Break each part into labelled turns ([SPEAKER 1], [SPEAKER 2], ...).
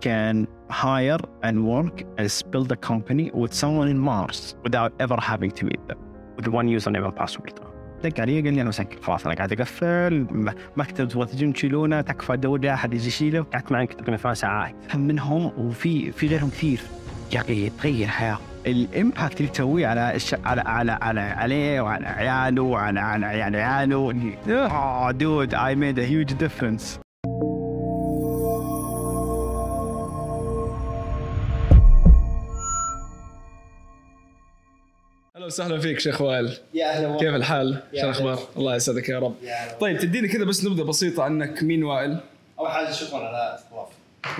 [SPEAKER 1] can hire and work as build a company with someone in Mars without ever having to meet them. With one username and password. دق علي قال لي أنا مسكر خلاص أنا قاعد أقفل. مكتب تبغى تجون تشيلونه. تكفى دوله أحد يجي يشيله. قعدت معك تقريبا ثمان ساعات. هم منهم وفي في غيرهم كثير. يا أخي تغير حياة. الإمباكت اللي تسويه على الش... على على على عليه وعلى عياله وعلى على عيال عياله. آه دود I made a huge difference.
[SPEAKER 2] وسهلا فيك شيخ وائل
[SPEAKER 3] يا أهلا
[SPEAKER 2] كيف الحال؟ شو. الأخبار؟ الله يسعدك يا رب
[SPEAKER 3] يا.
[SPEAKER 2] طيب تديني كذا بس نبذة بسيطة عنك مين وائل؟
[SPEAKER 3] أول حاجة شكرا على الاستضافة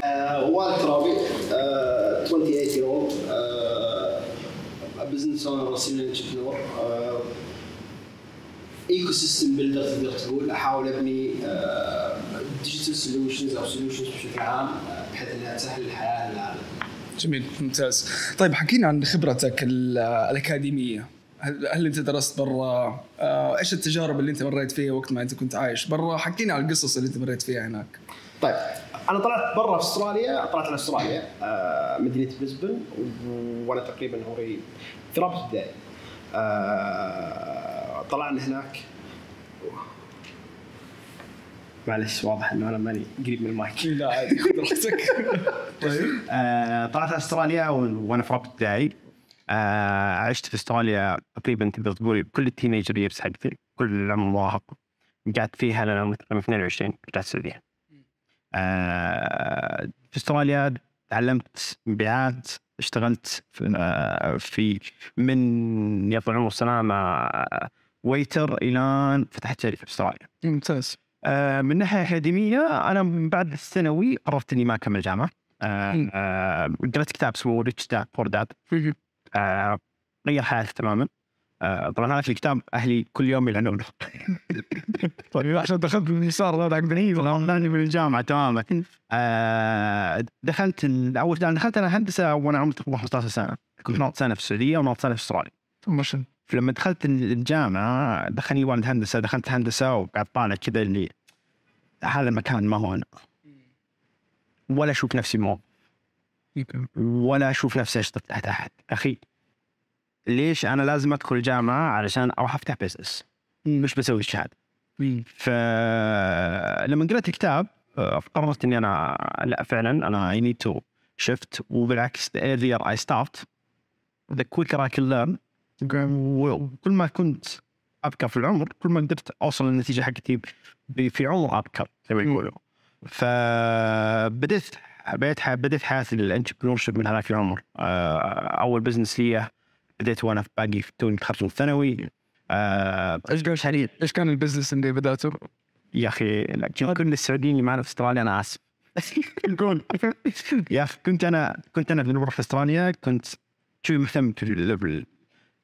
[SPEAKER 3] آه، وائل ترابي آه، 28 year old business owner senior entrepreneur ecosystem builder تقدر تقول أحاول أبني digital solutions أو solutions بشكل عام آه، بحيث إنها تسهل الحياة للعالم
[SPEAKER 2] جميل ممتاز طيب حكينا عن خبرتك ال- الأكاديمية هل, هل أنت درست برا؟ آه، إيش التجارب اللي أنت مريت فيها وقت ما أنت كنت عايش برا؟ حكينا عن القصص اللي أنت مريت فيها هناك.
[SPEAKER 3] طيب أنا طلعت برا في أستراليا طلعت على أستراليا آه، مدينة بريسبن وأنا تقريبا عمري في رابط ابتدائي آه، طلعنا هناك معلش واضح إنه أنا ماني قريب من المايك
[SPEAKER 2] لا عادي خذ راحتك. طيب
[SPEAKER 1] آه، طلعت على أستراليا وأنا في رابط ابتدائي آه، عشت في أستراليا تقريبا تقدر تقول كل التينيجر ييرز حقتي كل العمر المراهق قعدت فيها لنا تقريبا 22 رجعت السعوديه. آه، في أستراليا تعلمت مبيعات اشتغلت في, آه، في من يطول العمر السلامه ويتر إلى فتحت شركة في أستراليا.
[SPEAKER 2] ممتاز.
[SPEAKER 1] آه، من ناحية أكاديمية أنا من بعد الثانوي قررت اني ما اكمل جامعه آه،
[SPEAKER 2] مم.
[SPEAKER 1] آه، قرأت كتاب اسمه ريتش داد بور داد غير حياتي تماما. آه، طبعا هذا الكتاب أهلي كل يوم يلعنونه.
[SPEAKER 2] طيب عشان دخلت باليسار هذا عقدني
[SPEAKER 1] طلعني من الجامعة تماما. آه، دخلت أول دخلت أنا هندسة وأنا عمري تقريبا 15 سنة. كنت ناط سنة في السعودية وناط سنة في
[SPEAKER 2] أستراليا.
[SPEAKER 1] فلما دخلت الجامعة دخلني والد هندسة دخلت هندسة وقاعد طالع كذا اللي هذا المكان ما هو أنا. ولا أشوف نفسي مو. ولا أشوف نفسي أشتغل تحت أحد. أخي ليش أنا لازم أدخل الجامعة علشان أروح أفتح business مش بسوي الشهاده فلما قرأت الكتاب آه، قررت إني أنا لا فعلا أنا I need to shift وبالعكس the earlier I start the quicker I can learn. وكل ما كنت ابكر في العمر كل ما قدرت أوصل للنتيجة حقتي في عمر أبكر زي ما يقولوا. فبديت بديت بديت حياتي لل entrepreneurship من هذاك العمر. آه، أول business لي بديت وأنا في باقي في توني متخرج من الثانوي
[SPEAKER 2] إيش قال حريق؟ إيش كان ال business اللي بدأته؟
[SPEAKER 1] يا أخي كل السعوديين اللي معنا في أستراليا أنا آسف. يا أخي كنت أنا كنت أنا لما في أستراليا كنت شوي مهتم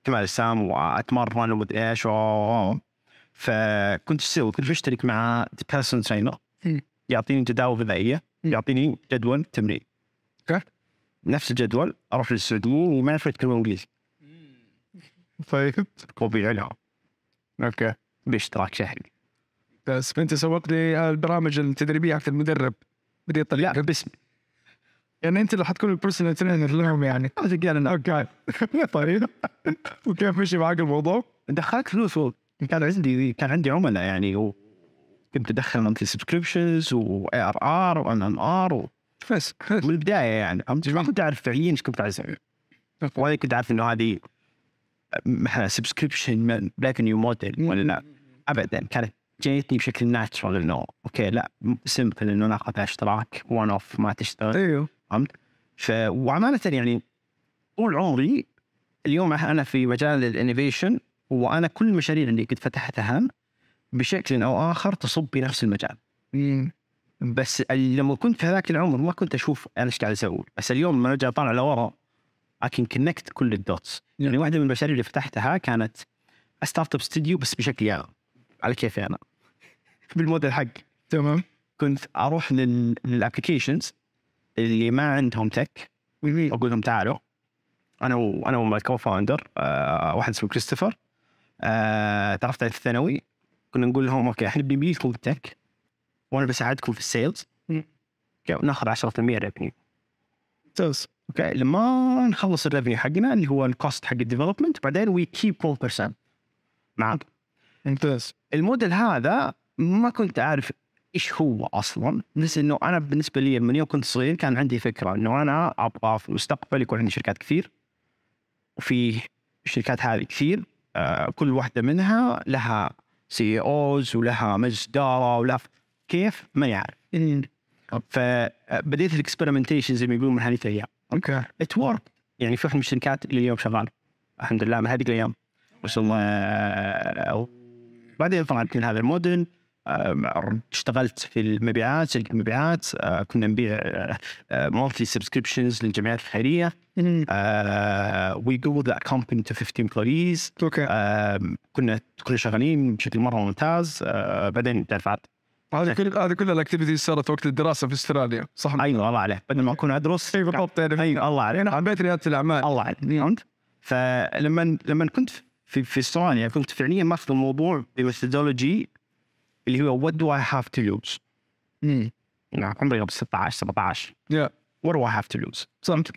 [SPEAKER 1] كمال الاجسام وأتمرن ومدري إيش فكنت أسوي؟ كنت بشترك مع personal
[SPEAKER 2] trainer.
[SPEAKER 1] يعطيني جداول
[SPEAKER 2] غذائية.
[SPEAKER 1] يعطيني جدول تمرين.
[SPEAKER 2] okay.
[SPEAKER 1] نفس الجدول أروح للسعوديين وما يعرفوا يتكلمون إنجليزي.
[SPEAKER 2] طيب.
[SPEAKER 1] طبيعي لهم
[SPEAKER 2] okay.
[SPEAKER 1] باشتراك شهري.
[SPEAKER 2] بس فانت سوقت لي البرامج التدريبيه حق المدرب. بدي الطريقة
[SPEAKER 1] لا باسمي.
[SPEAKER 2] يعني أنت اللي حتكون ال personal trainer لهم يعني. okay. طيب. وكيف مشي معك الموضوع؟
[SPEAKER 1] دخلت فلوس كان عندي كان عندي عملاء يعني وكنت أدخل monthly subscriptions و ARR و MRR
[SPEAKER 2] بس
[SPEAKER 1] من البدايه يعني فهمت؟ ما كنت أعرف فعليا إيش كنت عايز أسوي. ولا كنت عارف إنه هذه subscription revenue model ولا لا. ابدا. كانت جايتني بشكل natural إنه okay لا simple إنه ناخذ اشتراك one-off ما تشتغل.
[SPEAKER 2] أيوه.
[SPEAKER 1] ف وأمانة يعني طول عمري اليوم أنا في مجال ال innovation وأنا كل المشاريع اللي قد فتحتها بشكل أو آخر تصب بنفس المجال.
[SPEAKER 2] مم.
[SPEAKER 1] بس لما كنت في هذاك العمر ما كنت أشوف أنا إيش قاعد أسوي. بس اليوم لما أرجع أطالع لورا I can connect كل ال dots يعني واحدة من المشاريع اللي فتحتها كانت startup studio بس بشكل يا على كيفي أنا. بالموديل حق
[SPEAKER 2] تمام.
[SPEAKER 1] كنت أروح لل- لل applications اللي ما عندهم tech أقول لهم تعالوا. أنا وأنا و my co-founder آه واحد اسمه كريستوفر آه تعرفت عليه في الثانوي؟ كنا نقول لهم okay إحنا بنبني لكم ال tech وأنا بساعدكم في
[SPEAKER 2] ال
[SPEAKER 1] sales. وناخذ 10% revenue
[SPEAKER 2] ممتاز
[SPEAKER 1] okay لما نخلص ال revenue حقنا اللي هو ال cost حق ال development بعدين we keep 1% معك
[SPEAKER 2] ممتاز.
[SPEAKER 1] الموديل هذا ما كنت عارف إيش هو أصلا بس إنه أنا بالنسبة لي من يوم كنت صغير كان عندي فكرة إنه أنا أبغى في المستقبل يكون عندي شركات كثير وفي الشركات هذه كثير. كل واحدة منها لها CEOs ولها مجلس اداره ولها كيف؟ ما يعرف. فبديت ال experimentation زي ما يقولون من هذه الأيام.
[SPEAKER 2] okay.
[SPEAKER 1] It worked يعني في واحد من الشركات اللي اليوم شغال. الحمد لله من هذه الأيام. وصلنا آه، بعدين طلعت من هذا الموديل آه، اشتغلت في المبيعات شركة المبيعات آه، كنا نبيع monthly subscriptions للجمعيات الخيرية. we grew the company to 50 employees
[SPEAKER 2] okay.
[SPEAKER 1] كنا كنا شغالين بشكل مرة ممتاز. آه، بعدين دفعت.
[SPEAKER 2] هذه كل هذه كل ال activities صارت وقت الدراسة في أستراليا صح؟
[SPEAKER 1] أيوه الله عليه بدل ما أكون أدرس
[SPEAKER 2] اي بالضبط يعني.
[SPEAKER 1] أيوه الله عليه
[SPEAKER 2] حبيت ريادة الأعمال.
[SPEAKER 1] الله عليك فهمت؟ فلما لما كنت في في أستراليا كنت فعليا ماخذ الموضوع ب methodology اللي هو what do I have to lose
[SPEAKER 2] امم
[SPEAKER 1] نعم عمري قبل 16 17
[SPEAKER 2] yeah
[SPEAKER 1] what do I have to lose صمت.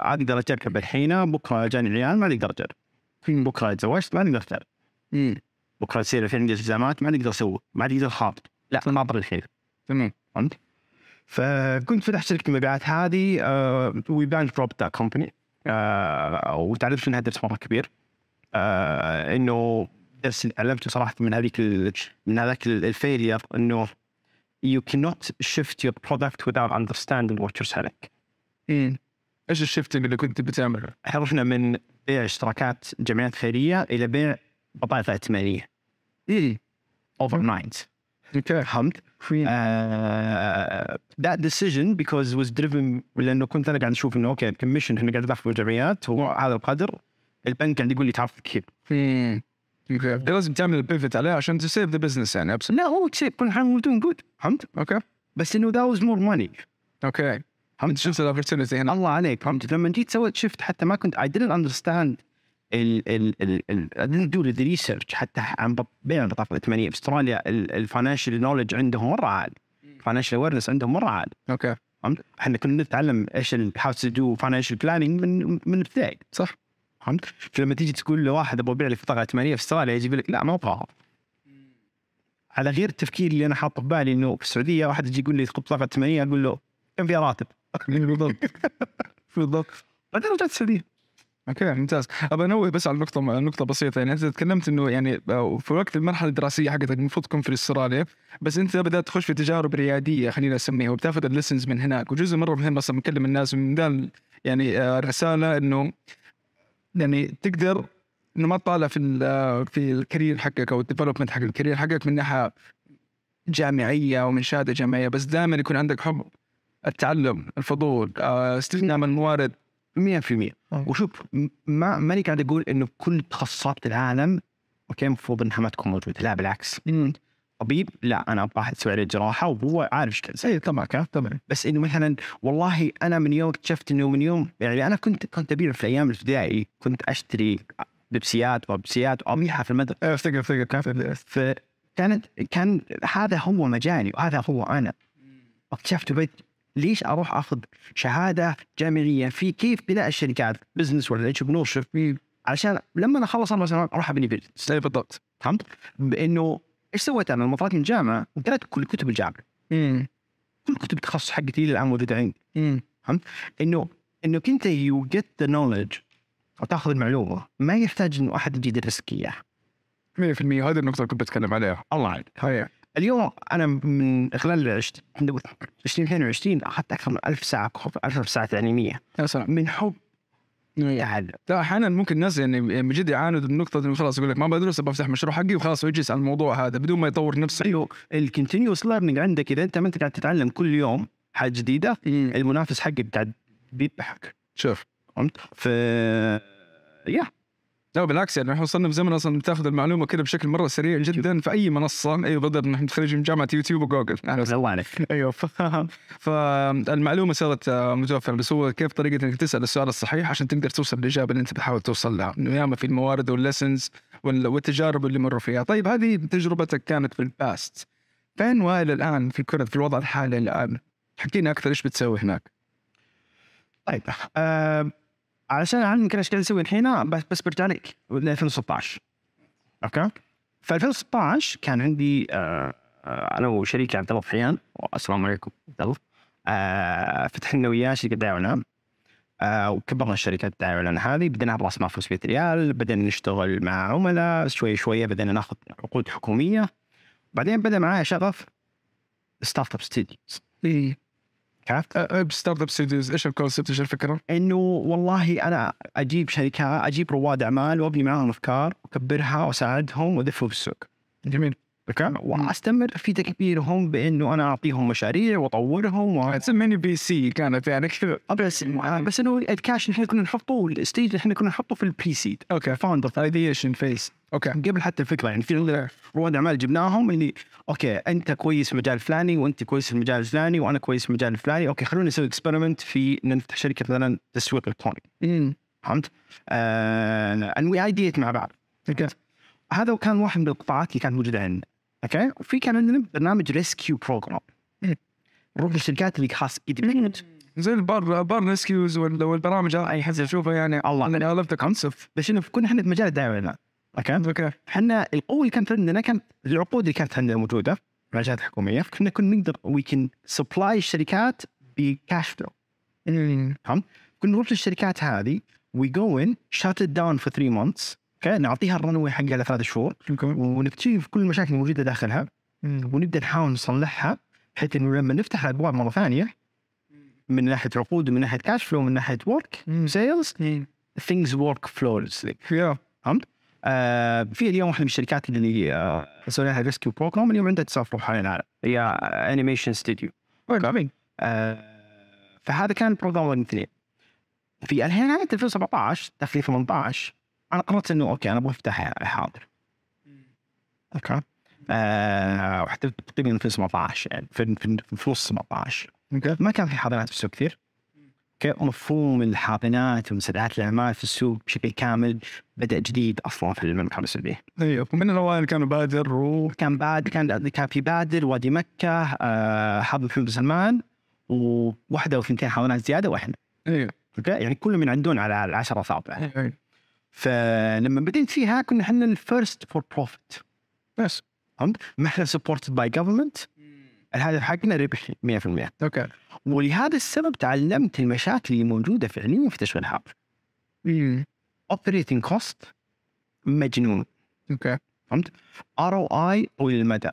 [SPEAKER 1] أقدر اجرب الحين بكرة جاني عيال ما أقدر أجرب. بكرة تزوجت ما أقدر
[SPEAKER 2] أجرب.
[SPEAKER 1] بكرة يصير في عندي التزامات ما أقدر أسوي ما أقدر اخاطر لا ناطر الخير
[SPEAKER 2] تمام.
[SPEAKER 1] فهمت؟ فكنت فتحت شركة المبيعات هذه we bankrupted that company وتعرفت انها درس مره كبير. آه إنه درس اللي تعلمته صراحة من هذيك من هذاك ال failure إنه you cannot shift your product without understanding what you're selling.
[SPEAKER 2] امم إيش ال shifting اللي كنت بتعمله؟
[SPEAKER 1] إحنا رحنا من بيع اشتراكات جمعيات خيرية إلى بيع بطاقة ائتمانية.
[SPEAKER 2] امم
[SPEAKER 1] overnight
[SPEAKER 2] okay.
[SPEAKER 1] فهمت؟ that decision because was driven لأنه كنت أنا قاعد أشوف إنه okay ال commission إحنا قاعد ندفع الجمعيات هو هذا القدر البنك قاعد يقول لي تعرف كيف.
[SPEAKER 2] امم okay لازم تعمل ال pivot عليه عشان ت save the business يعني
[SPEAKER 1] لا هو كيف كل حاجة doing good فهمت؟
[SPEAKER 2] okay
[SPEAKER 1] بس انه that was more money.
[SPEAKER 2] okay
[SPEAKER 1] فهمت؟
[SPEAKER 2] شفت ال opportunity هنا
[SPEAKER 1] الله عليك فهمت لما جيت سويت شفت حتى ما كنت I didn't understand ال ال ال ال I didn't do the research. حتى عن بيع البطاقه الائتمانيه في أستراليا ال financial knowledge عندهم مره عالي financial awareness عندهم مره عالي
[SPEAKER 2] okay
[SPEAKER 1] فهمت؟ إحنا كنا نتعلم إيش how to do financial planning من من ابتدائي
[SPEAKER 2] صح.
[SPEAKER 1] فهمت؟ فلما تيجي تقول لواحد أبغى ابيع لك بطاقه ائتمانيه في استراليا يجيب لك لا ما ابغاها على غير التفكير اللي أنا حاطه في بالي إنه في السعودية واحد يجي يقول لي بطاقه ائتمانيه أقول له كم فيها راتب؟
[SPEAKER 2] بالضبط. بالضبط.
[SPEAKER 1] بعدين رجعت السعودية.
[SPEAKER 2] okay ممتاز. ابى انوه بس على نقطة نقطة بسيطة. يعني أنت تكلمت إنه يعني آه، في وقت المرحلة الدراسية حقتك المفروض تكون في أستراليا بس أنت بدأت تخش في تجارب ريادية خلينا نسميها وبتأخذ ال lessons من هناك. وجزء مرة مهم أصلا بنكلم الناس من ذا يعني آه، رسالة إنه يعني تقدر إنه ما تطالع في في ال career حقك أو ال development حق ال career حقك من ناحية جامعية أو من شهادة جامعية بس دائما يكون عندك حب التعلم الفضول استخدام الموارد
[SPEAKER 1] 100% وشوف ما ماني قاعد أقول إنه كل تخصصات العالم okay المفروض إنها ما تكون موجودة لا بالعكس. طبيب لا أنا أبغى أسوي عليه جراحة وهو عارف إيش كذا
[SPEAKER 2] اي طبعا طبعا.
[SPEAKER 1] بس إنه مثلا والله أنا من يوم اكتشفت إنه من يوم يعني أنا كنت كنت أبيع في الأيام الابتدائي كنت أشتري بيبسيات وبيبسيات وأبيعها في المدرسة.
[SPEAKER 2] افتكر افتكر كان
[SPEAKER 1] فكانت كان هذا هو مجالي وهذا هو أنا. اكتشفت but ليش أروح أخذ شهادة جامعية في كيف بناء الشركات؟ business ولا entrepreneurship علشان لما أنا أخلص أربع سنوات أروح أبني
[SPEAKER 2] business بالضبط
[SPEAKER 1] فهمت؟ بإنه إيش سويت أنا؟ لما طلعت من الجامعة قرأت كل كتب الجامعة.
[SPEAKER 2] امم
[SPEAKER 1] كل كتب التخصص حقتي الآن موجودة عندي.
[SPEAKER 2] امم
[SPEAKER 1] إنه انك انت you get the knowledge أو تأخذ المعلومة. ما يحتاج إنه أحد يجي يدرسك إياها.
[SPEAKER 2] 100% هذه النقطة اللي كنت بتكلم عليها
[SPEAKER 1] الله عليك اليوم أنا من خلال عشت 2022 أخذت أكثر من 1000 ساعة كورس 1000 ساعة تعليميه
[SPEAKER 2] يا سلام.
[SPEAKER 1] من حب تعلم
[SPEAKER 2] لا أحيانا ممكن الناس يعني من جد يعاندوا النقطة انه خلاص يقول لك ما بدرس بفتح مشروع حقي وخلاص ويجلس على الموضوع هذا بدون ما يطور نفسه.
[SPEAKER 1] أيوه. ال continuous learning عندك إذا أنت ما أنت قاعد تتعلم كل يوم حاجة
[SPEAKER 2] جديدة.
[SPEAKER 1] المنافس حقك قاعد بيذبحك.
[SPEAKER 2] شوف.
[SPEAKER 1] فهمت؟ ف يا
[SPEAKER 2] لا بالعكس يعني إحنا وصلنا في زمن أصلا تاخذ المعلومة كذا بشكل مرة سريع جدا في أي منصة أيوه بالضبط نحن متخرجين من جامعة يوتيوب وجوجل.
[SPEAKER 1] الله عليك.
[SPEAKER 2] أيوه. فالمعلومة صارت آه، متوفرة بس هو كيف طريقة إنك تسأل السؤال الصحيح عشان تقدر توصل للاجابه اللي أنت بتحاول توصل لها إنه ياما في الموارد وال lessons وال- والتجارب اللي مروا فيها. طيب هذه تجربتك كانت في ال past. فين وإلى الآن في كرة في الوضع الحالي الآن؟ حكينا أكثر إيش بتسوي هناك؟
[SPEAKER 1] طيب آه علشان أعلم يمكن إيش قاعد أسوي الحين بس بس برجع لك. ل 2016 أوكي؟ في 2016 كان عندي آه آه أنا وشريكي عبد الله ضحيان السلام عليكم عبد الله. آه فتحنا وياه شركة دعايه واعلان آه وكبرنا الشركة الدعايه والاعلان هذه. بدينا براس مال 500 ريال. بدينا نشتغل مع عملاء. شوي شوية بدينا ناخذ عقود حكومية. بعدين بدأ معايا شغف Startup Studios.
[SPEAKER 2] اي
[SPEAKER 1] عرفت؟
[SPEAKER 2] Startup Studios إيش ال concept إيش الفكرة؟
[SPEAKER 1] إنه والله أنا أجيب شركات أجيب رواد أعمال وأبني معاهم أفكار واكبرها وأساعدهم وادفعهم في السوق
[SPEAKER 2] جميل
[SPEAKER 1] واستمر في تكبيرهم بإنه أنا أعطيهم مشاريع وأطورهم و...
[SPEAKER 2] mini VC كانت يعني كذا.
[SPEAKER 1] بس بس إنه الكاش نحن كنا نحطه ال stage نحن كنا نحطه في ال pre-seed
[SPEAKER 2] okay
[SPEAKER 1] founder
[SPEAKER 2] ideation phase okay
[SPEAKER 1] قبل حتى الفكرة يعني في عندنا رواد أعمال جبناهم اللي okay أنت كويس في المجال الفلاني وأنت كويس في المجال الفلاني وأنا كويس في المجال الفلاني okay خلونا نسوي experiment في نفتح شركة مثلا تسويق
[SPEAKER 2] إلكتروني.
[SPEAKER 1] فهمت؟ آه and we ideate مع بعض.
[SPEAKER 2] okay
[SPEAKER 1] هذا كان واحد من القطاعات اللي كانت موجودة عندنا. okay؟ وفي كان عندنا برنامج rescue
[SPEAKER 2] program.
[SPEAKER 1] نروح للشركات اللي خلاص
[SPEAKER 2] زي ال bar, Bar Rescue والبرامج هذه اي حد يشوفها يعني
[SPEAKER 1] الله.
[SPEAKER 2] I love the concept
[SPEAKER 1] بس إنه كنا إحنا في مجال الدعايه والاعلان okay؟
[SPEAKER 2] okay.
[SPEAKER 1] إحنا القوة اللي كانت عندنا كانت العقود اللي كانت عندنا موجودة في الجهات الحكوميه فكنا كنا نقدر we can supply الشركات ب cash flow
[SPEAKER 2] امم
[SPEAKER 1] كنا نروح للشركات هذه we go in shut down for 3 months نعطيها ال runway حقها لثلاث شهور. ونكتشف كل المشاكل الموجودة داخلها. ونبدأ نحاول نصلحها بحيث إنه لما نفتح الابواب مرة ثانية من ناحية عقود ومن ناحية cash flow ومن ناحية work sales work flawlessly
[SPEAKER 2] yeah
[SPEAKER 1] فهمت؟ آه في اليوم واحدة من الشركات اللي آه سوينا لها rescue program اليوم عندها تصدر حوالين العالم هي animation studio آه فهذا كان program رقم اثنين. في نهايه 2017 داخل 18 أنا قررت إنه okay أنا أبغى أفتح حاضنة. okay؟ آه وحتى تقريبا في 17 يعني في في, نص 17
[SPEAKER 2] okay.
[SPEAKER 1] ما كان في حاضنات في السوق كثير. okay مفهوم الحاضنات ومساعدات الأعمال في السوق بشكل كامل بدأ جديد أصلا في المملكة السعودية.
[SPEAKER 2] أيوه ومن الأوائل كانوا بادر و
[SPEAKER 1] كان بعد كان كان في بادر وادي مكة آه حرب محمد بن سلمان وواحده أو ثنتين حاضنات زيادة وإحنا.
[SPEAKER 2] أيوه
[SPEAKER 1] okay؟ يعني كلهم من عندهم على العشرة اصابع
[SPEAKER 2] أيوه
[SPEAKER 1] فلما بديت فيها كنا إحنا ال first for profit
[SPEAKER 2] بس
[SPEAKER 1] فهمت؟ ما إحنا supported by government الهدف حقنا ربح 100%
[SPEAKER 2] okay
[SPEAKER 1] ولهذا السبب تعلمت المشاكل اللي موجودة فعليا في تشغيل
[SPEAKER 2] امم
[SPEAKER 1] operating cost مجنون.
[SPEAKER 2] okay
[SPEAKER 1] فهمت؟ ROI طويل المدى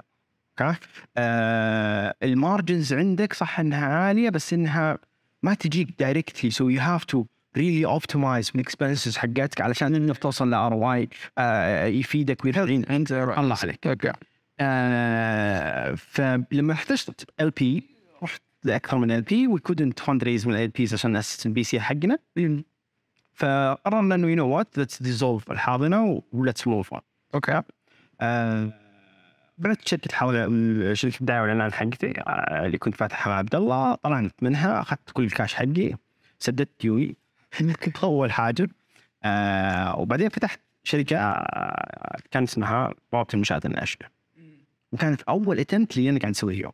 [SPEAKER 1] okay؟ آه ال margins عندك صح إنها عالية بس إنها ما تجيك directly so you have to really optimize من ال expenses حقتك علشان انك توصل ل ROI يفيدك ويرفعين
[SPEAKER 2] انت
[SPEAKER 1] الله عليك.
[SPEAKER 2] okay
[SPEAKER 1] آه فلما احتجت ال VC رحت لأكثر من ال VC we couldn't fundraise من ال VCs عشان نأسس ال VC حقنا. فقررنا إنه you know what let's dissolve الحاضنة و let's move
[SPEAKER 2] on okay
[SPEAKER 1] آه، بدأت شركة حاول شركة الدعاية والإعلان حقتي آه، اللي كنت فاتحها مع عبد الله طلعت منها أخذت كل الكاش حقي سددت ديوني كنت أول حاجة آه وبعدين فتحت شركة آه كان اسمها بوابة المنشآت الناشئة وكانت أول attempt اللي أنا قاعد أسويه اليوم.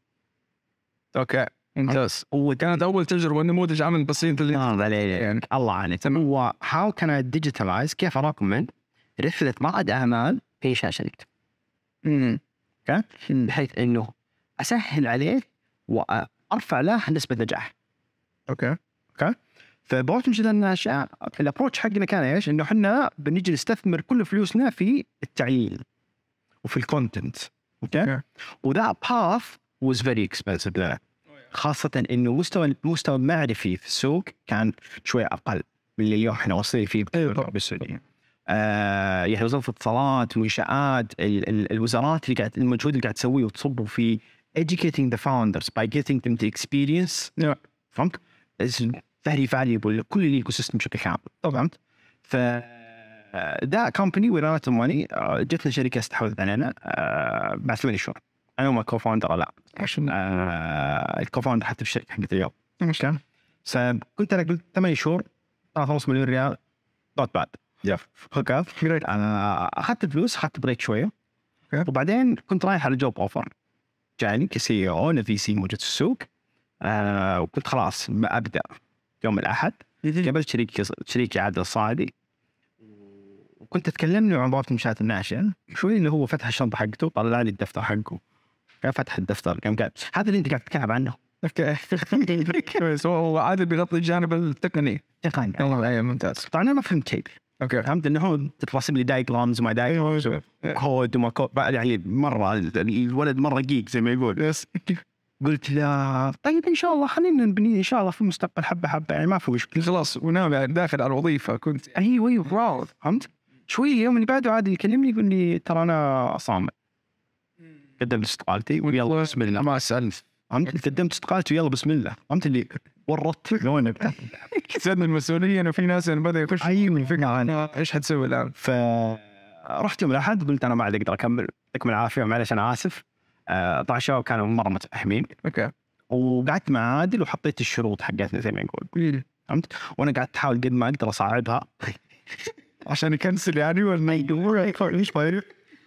[SPEAKER 2] okay ممتاز.
[SPEAKER 1] هو
[SPEAKER 2] كانت أول تجربة نموذج عمل بسيط اللي
[SPEAKER 1] الله عليك
[SPEAKER 2] يعني.
[SPEAKER 1] الله عليك. هو how can I digitalize كيف اراكم رحلة رائد أعمال في إنشاء شركة
[SPEAKER 2] امم
[SPEAKER 1] بحيث إنه أسهل عليه وارفع له نسبة نجاح.
[SPEAKER 2] okay؟
[SPEAKER 1] فبوابه المنشآت الناشئه ال approach حقنا كان إيش؟ إنه إحنا بنجي نستثمر كل فلوسنا في التعيين وفي ال content
[SPEAKER 2] okay؟
[SPEAKER 1] و the path was very expensive لنا خاصة إنه مستوى المستوى المعرفي في السوق كان شوي أقل من اللي اليوم إحنا واصلين فيه
[SPEAKER 2] أيوة.
[SPEAKER 1] بالسعودية. آه يعني وزارة الاتصالات منشآت ال- ال- الوزارات اللي قاعد المجهود اللي قاعد تسويه وتصبه في educating the founders by getting them to experience
[SPEAKER 2] Yeah.
[SPEAKER 1] فهمت؟ Very valuable لكل ال ecosystem بشكل كامل فهمت؟ ف the company we ran out of money جتنا شركه استحوذت علينا آه، بعد ثمان شهور. أنا وما co-founder لا.
[SPEAKER 2] عشان؟
[SPEAKER 1] آه، ال co-founder حتى في الشركة حقت اليوم.
[SPEAKER 2] مشكلة
[SPEAKER 1] فكنت أنا قلت ثمان شهور 3.5 مليون ريال not
[SPEAKER 2] bad
[SPEAKER 1] okay أنا أخذت الفلوس أخذت break
[SPEAKER 2] شوية.
[SPEAKER 1] وبعدين كنت رايح على job offer جاني كسي أو في سي موجود في السوق. آه وكنت خلاص أبدأ. يوم الأحد قابلت شريك شريكي عادل الصاعدي. وكنت أتكلم له عن بوابه المنشات الناشئه شوي اللي هو فتح الشنطة حقته طلع لي الدفتر حقه. كان فتح الدفتر كان قال هذا اللي أنت قاعد تتكلم عنه.
[SPEAKER 2] okay. كويس هو عادل بيغطي الجانب التقني.
[SPEAKER 1] تقني.
[SPEAKER 2] والله أيوه ممتاز.
[SPEAKER 1] طبعا أنا ما فهمت شيء.
[SPEAKER 2] okay.
[SPEAKER 1] فهمت إنه هو ترسم لي diagrams وما diagrams code وما كود يعني مرة الولد مرة geek زي ما يقول.
[SPEAKER 2] yes
[SPEAKER 1] قلت له طيب إن شاء الله خلينا نبني إن شاء الله في المستقبل حبة حبة يعني ما في مشكلة
[SPEAKER 2] خلاص وناوي داخل على الوظيفة كنت
[SPEAKER 1] أيوه أيوه واو فهمت؟ شوي اليوم اللي بعده عاد يكلمني يقول لي ترى أنا صامت قدمت استقالتي ويلا بسم الله
[SPEAKER 2] ما سالت
[SPEAKER 1] فهمت؟ قدمت استقالتي ويلا بسم الله فهمت اللي ورطت لونك
[SPEAKER 2] زادنا المسؤولية إنه في ناس بدأ يخش
[SPEAKER 1] أيوه الفكرة أنا.
[SPEAKER 2] إيش حتسوي الآن؟
[SPEAKER 1] فرحت يوم الأحد قلت أنا ما عاد أقدر أكمل يعطيكم العافية معلش أنا آسف آه، طبعا الشباب كانوا مرة متفهمين
[SPEAKER 2] okay.
[SPEAKER 1] وقعدت مع عادل وحطيت الشروط حقتنا زي ما نقول فهمت؟ وأنا قعدت أحاول قد ما أقدر أصعبها.
[SPEAKER 2] عشان يكنسل يعني ولا
[SPEAKER 1] إيش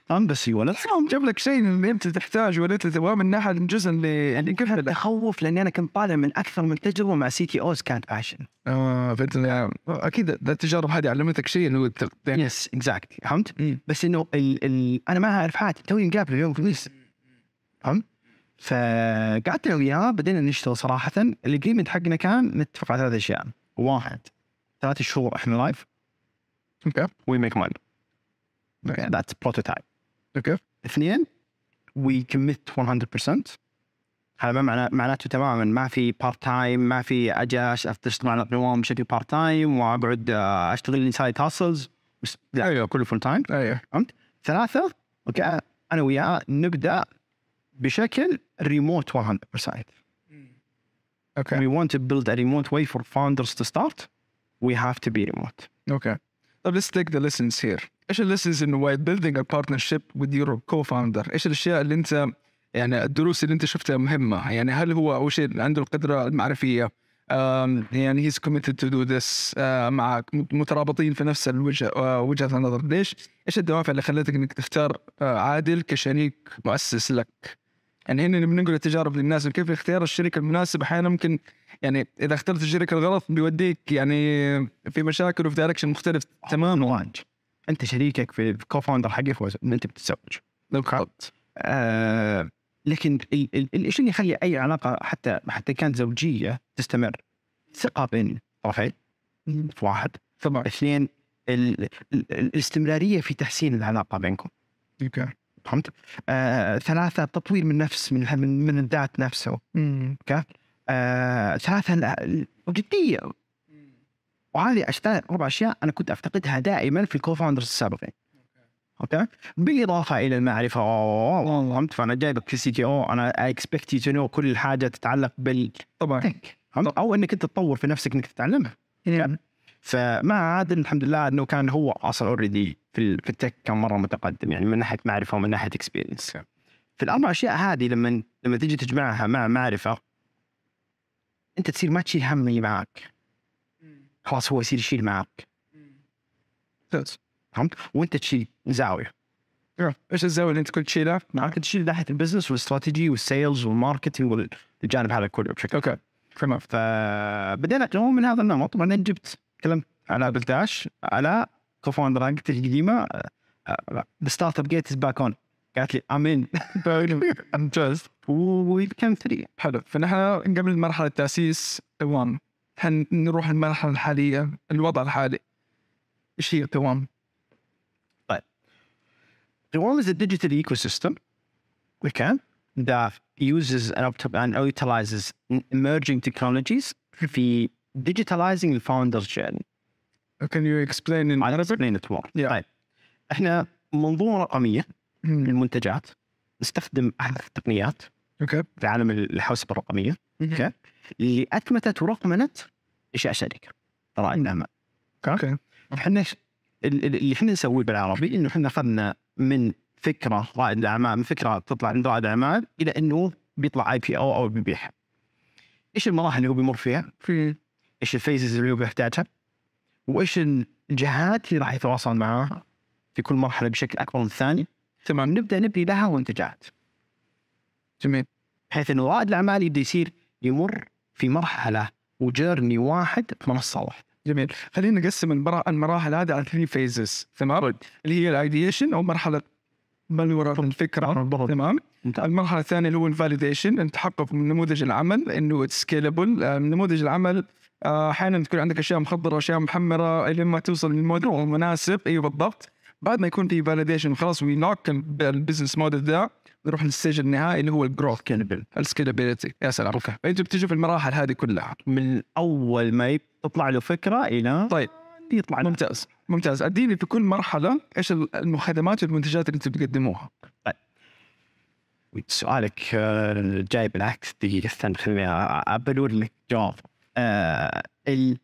[SPEAKER 1] فهمت؟ بس أيوه لا
[SPEAKER 2] جاب لك شيء اللي أنت تحتاجه ولا انت تبغاه من ناحيه الجزء اللي يعني كيف
[SPEAKER 1] تخوف لأني أنا كنت طالع من أكثر من تجربة مع CTOs كانت passion.
[SPEAKER 2] آه فانت يعني أكيد التجارب هذه علمتك شيء إنه يعني
[SPEAKER 1] yes exactly فهمت؟
[SPEAKER 2] مم.
[SPEAKER 1] بس إنه ال ال أنا ما أعرف حاجة توني مقابل اليوم في فهمت؟ فقعدت أنا وياه بدينا نشتغل صراحة. ال agreement حقنا كان نتفق على ثلاث أشياء. واحد ثلاث شهور إحنا live
[SPEAKER 2] okay.
[SPEAKER 1] we make money that's prototype
[SPEAKER 2] okay.
[SPEAKER 1] اثنين we commit 100% هذا ما معناه معناته تماما. ما في part time ما في أجي أش- اشتغل على القوام بشكل part time وأقعد آه، أشتغل لي side hustles لا
[SPEAKER 2] أيوه.
[SPEAKER 1] كله full time
[SPEAKER 2] أيوه
[SPEAKER 1] ثلاثة okay أنا وياه نبدأ بشكل ريموت 100%
[SPEAKER 2] okay
[SPEAKER 1] we want to build a remote way for founders to start. We have to be remote.
[SPEAKER 2] okay طيب let's take the lessons here. إيش ال lessons انه while building a partnership with your co-founder? إيش الأشياء اللي انت يعني الدروس اللي أنت شفتها مهمة؟ يعني هل هو أول شيء عنده القدرة المعرفية؟ يعني he's committed to do this آه، مع مترابطين في نفس الوجه آه، وجهة النظر. ليش؟ إيش الدوافع اللي خلتك إنك تختار آه، عادل كشريك مؤسس لك؟ يعني هنا بننقل التجارب للناس كيف اختيار الشريك المناسب أحيانا ممكن يعني إذا اخترت الشريك الغلط بيوديك يعني في مشاكل وفي direction مختلف
[SPEAKER 1] تمام واج أنت شريكك في co-founder حقك أنت بتتزوج.
[SPEAKER 2] بالضبط.
[SPEAKER 1] آه لكن ال- ال- الشيء اللي يخلي أي علاقة حتى حتى كانت زوجية تستمر؟ ثقة بين الطرفين في واحد.
[SPEAKER 2] طبعا.
[SPEAKER 1] اثنين ال- ال- ال- الاستمرارية في تحسين العلاقة بينكم.
[SPEAKER 2] okay.
[SPEAKER 1] فهمت؟ آه ثلاثة تطوير من نفس من من, من الذات نفسه. okay؟ آه ثلاثة ال- الجديه وهذه أشياء أربع أشياء أنا كنت أفتقدها دائما في ال co-founders السابقين. okay. بالإضافة إلى المعرفة. فهمت؟ فأنا جايبك في CTO أنا I expect you to know كل حاجة تتعلق بال
[SPEAKER 2] tech
[SPEAKER 1] طبعا. أو إنك أنت تطور في نفسك إنك تتعلمها. فمع عادل الحمد لله إنه كان هو أصلا already في ال- في ال tech كان مرة متقدم يعني من ناحية معرفة ومن ناحية experience في الأربع أشياء هذه لما لما تيجي تجمعها مع معرفة أنت تصير ما تشيل هم اللي معك خلاص هو يصير يشيل معك
[SPEAKER 2] ممتاز
[SPEAKER 1] فهمت؟ وأنت تشيل زاوية.
[SPEAKER 2] إيش الزاوية اللي أنت كنت تشيلها؟
[SPEAKER 1] معك؟ تشيل ناحية البزنس والاستراتيجي والسيلز والماركتينج والجانب هذا كله بشكل
[SPEAKER 2] أوكي تمام
[SPEAKER 1] فبدينا من هذا النمط بعدين جبت تكلمت على بلداش على كوفاوندر حقتي القديمه ذا ستارت اب جيت از باك اون قالت لي امين
[SPEAKER 2] ممتاز
[SPEAKER 1] وي كان ثري
[SPEAKER 2] حلو. فنحن قبل مرحله تاسيس قوام حنروح المرحلة الحالية؟ الوضع الحالي. إيش هي قوام؟
[SPEAKER 1] قوام is a digital ecosystem. Okay that uses and, opt- and utilizes emerging technologies في digitalizing the founder's journey.
[SPEAKER 2] Can you explain in
[SPEAKER 1] I'll
[SPEAKER 2] Arabic?
[SPEAKER 1] explain it more.
[SPEAKER 2] Yeah.
[SPEAKER 1] طيب إحنا منظومة رقمية
[SPEAKER 2] مم.
[SPEAKER 1] للمنتجات نستخدم احدث التقنيات
[SPEAKER 2] okay
[SPEAKER 1] في عالم الحوسبة الرقمية
[SPEAKER 2] okay
[SPEAKER 1] اللي اثبتت ورقمنت اشياء شركة رائد الاعمال
[SPEAKER 2] أوكي
[SPEAKER 1] إحنا ش- ال- ال- اللي إحنا نسويه بالعربي إنه إحنا أخذنا من فكرة رائد الاعمال من فكرة تطلع من رائد الاعمال إلى إنه بيطلع IPO أو بيبيعها. إيش المراحل اللي هو بيمر فيها؟
[SPEAKER 2] في
[SPEAKER 1] إيش ال phases اللي هو بيحتاجها؟ وإيش الجهات اللي راح يتواصل معاها في كل مرحلة بشكل أكبر من الثاني؟
[SPEAKER 2] تمام.
[SPEAKER 1] نبدأ نبني لها منتجات.
[SPEAKER 2] جميل.
[SPEAKER 1] بحيث انه رائد الأعمال يبدأ يصير يمر في مرحلة و journey واحد في منصة واحدة.
[SPEAKER 2] جميل. خلينا نقسم المرا- المراحل هذه على three phases تمام؟ اللي هي ال ideation أو مرحلة بل وراء الفكرة. تمام؟ المرحلة الثانية اللي هو ال validation إن تحقق من نموذج العمل إنه scalable نموذج العمل آه، أحيانا تكون عندك أشياء مخضرة وأشياء محمرة لما توصل للموديل المناسب. أيوه بالضبط. بعد ما يكون في validation خلاص we lock ال business model ده نروح لل stage النهائي اللي هو ال growth ال scalability يا سلام. okay. فانتوا بتجوا في المراحل هذه كلها.
[SPEAKER 1] من اول ما تطلع له فكرة إلى
[SPEAKER 2] طيب.
[SPEAKER 1] يطلع
[SPEAKER 2] ممتاز. ممتاز. أديني في كل مرحلة إيش الخدمات والمنتجات اللي أنتم بتقدموها.
[SPEAKER 1] سؤالك آه، جاي بالعكس دقيقة استنى خليني أبلور لك جواب. آه، ال-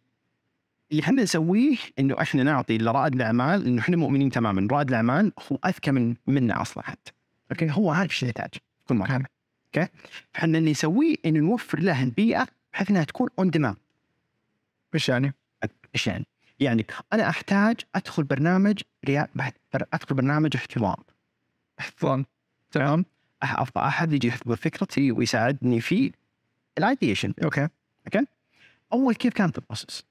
[SPEAKER 1] اللي إحنا نسويه إنه إحنا نعطي لرائد الأعمال إنه إحنا مؤمنين تماما. رائد الأعمال هو أذكى من منا أصلا حتى. okay؟ هو عارف إيش يحتاج كل مرة. okay؟ فإحنا اللي نسويه إنه نوفر له البيئة بحيث إنها تكون on demand
[SPEAKER 2] إيش يعني؟
[SPEAKER 1] إيش يعني؟ يعني أنا أحتاج أدخل برنامج ريا... أدخل برنامج احتضان.
[SPEAKER 2] احتضان.
[SPEAKER 1] تمام. أبغى أحد يجي يحضر فكرتي ويساعدني في ال
[SPEAKER 2] ideation
[SPEAKER 1] okay؟ أول كيف كانت ال process؟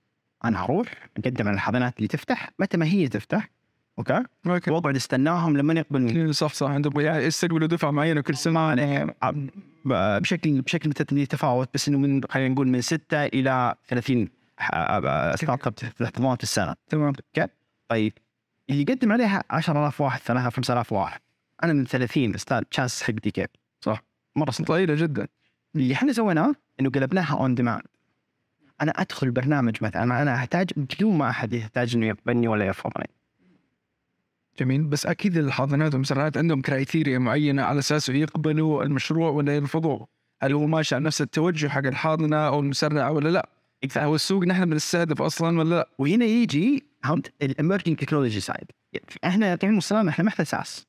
[SPEAKER 1] أنا أروح أقدم على الحضانات اللي تفتح متى ما هي تفتح okay؟
[SPEAKER 2] okay.
[SPEAKER 1] واقعد استناهم لما يقبلون
[SPEAKER 2] صح صح. عندهم يعني له دفعة معينة كل سنة.
[SPEAKER 1] بشكل بشكل مت- يتفاوت بس إنه من خلينا نقول من 6 إلى 30 ح- startup احتضان في السنة.
[SPEAKER 2] تمام.
[SPEAKER 1] طيب. اللي يقدم عليها 10000 واحد 3000 5000 واحد. أنا من 30 إيش ال chance حقتي كيف؟
[SPEAKER 2] صح.
[SPEAKER 1] مرة.
[SPEAKER 2] ضئيله جدا.
[SPEAKER 1] اللي إحنا سويناه إنه قلبناها on demand أنا أدخل البرنامج مثلا أنا أحتاج بدون ما أحد يحتاج إنه يقبلني ولا يرفضني
[SPEAKER 2] جميل بس أكيد الحاضنات والمسرعات عندهم criteria معينة على اساسه يقبلوا المشروع ولا يرفضوه هل هو ماشي على نفس التوجه حق الحاضنة أو المسرعه ولا لا؟ هو السوق نحن بنستهدف أصلا ولا لا؟
[SPEAKER 1] وهنا يجي فهمت ال emerging technology side إحنا تعليم السلام إحنا محتاج SaaS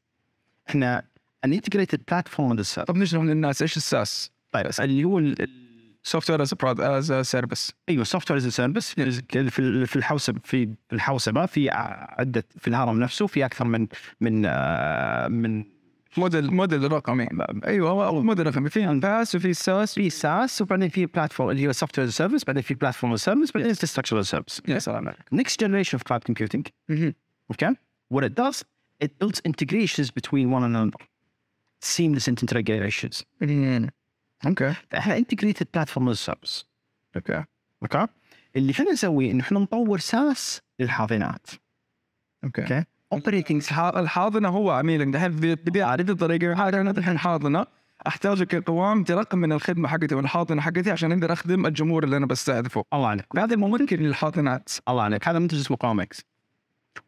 [SPEAKER 1] إحنا an integrated platform
[SPEAKER 2] طب نشرح للناس إيش ال SaaS؟
[SPEAKER 1] طيب اللي هو ال- ال-
[SPEAKER 2] software as a service
[SPEAKER 1] أيوه software as a service في ال- في الحوسبه في الحوسبة في عدة في الهرم نفسه في أكثر من من آه، من
[SPEAKER 2] model model رقمي أيوه هو موديل رقمي في انفاس وفي SaaS.
[SPEAKER 1] في SaaS وبعدين في platform اللي هو software service بعدين في platform service بعدين infrastructure service
[SPEAKER 2] يا سلام عليك
[SPEAKER 1] next generation of cloud computing.
[SPEAKER 2] مهم.
[SPEAKER 1] okay. What it does it builds integrations between one another. Seamless integrations okay. فإحنا as a service.
[SPEAKER 2] okay.
[SPEAKER 1] okay؟ اللي إحنا نسويه إنه إحنا نطور SaaS للحاضنات.
[SPEAKER 2] okay.
[SPEAKER 1] okay؟ operating
[SPEAKER 2] الح- الحاضنة هو عميلك دحين بدي اعرف الطريقة؟ هذا أنا دحين حاضنة. احتاج كقوام ترقم من الخدمة حقتي والحاضنة حقتي عشان أقدر أخدم الجمهور اللي أنا بستهدفه.
[SPEAKER 1] الله عليك.
[SPEAKER 2] هذا ممكن للحاضنات.
[SPEAKER 1] الله عليك. هذا منتج اسمه كومكس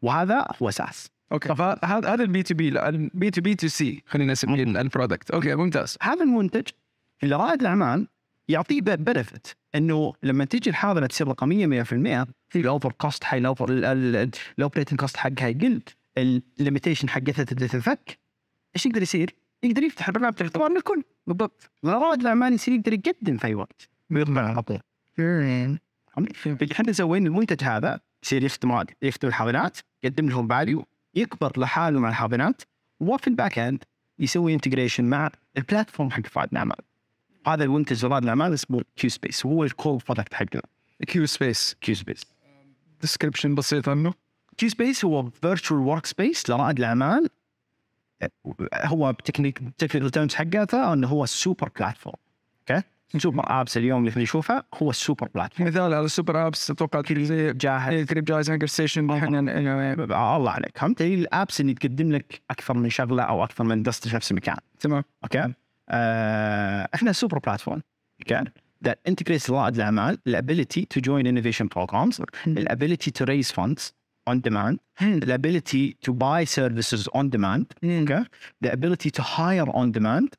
[SPEAKER 1] وهذا هو SaaS
[SPEAKER 2] okay. طب. هذا هذا ال B to B ال B to B to C خلينا نسميه ال product okay ممتاز.
[SPEAKER 1] هذا المنتج اللي رائد الأعمال يعطيه benefit إنه لما تيجي الحاضنة تصير رقمية 100% في ال over cost حي ال over ال operating cost حقها يقل. ال limitation حقتها تبدأ تنفك. إيش يقدر يصير؟ يقدر يفتح البرنامج اعتبار للكل بالضبط. رائد الأعمال يصير يقدر يقدم في أي وقت. على طول. إحنا سوينا المنتج هذا يصير يخدم يخدم الحاضنات يقدم لهم value يكبر لحاله مع الحاضنات وفي ال back end يسوي integration مع ال platform حق رائد الأعمال. هذا المنتج رائد الأعمال اسمه Q Space وهو ال core product حقنا.
[SPEAKER 2] كيو سبيس
[SPEAKER 1] كيو سبيس
[SPEAKER 2] description بسيط عنه.
[SPEAKER 1] كيو سبيس هو virtual workspace لرائد الأعمال. هو بتكنيك technical terms حقته انه هو super platform okay super apps اليوم اللي إحنا نشوفها هو ال super platform
[SPEAKER 2] مثال على ال super apps أتوقع زي
[SPEAKER 1] جاهز.
[SPEAKER 2] كريم جاهز هانجر ستيشن
[SPEAKER 1] الله عليك. فهمت ال apps اللي تقدم لك أكثر من شغلة أو أكثر من دست في نفس المكان.
[SPEAKER 2] تمام.
[SPEAKER 1] okay آه إحنا super platform okay that integrates رائد الاعمال the ability to join innovation programs the ability to raise funds on demand the ability to buy services on demand okay the ability to hire on demand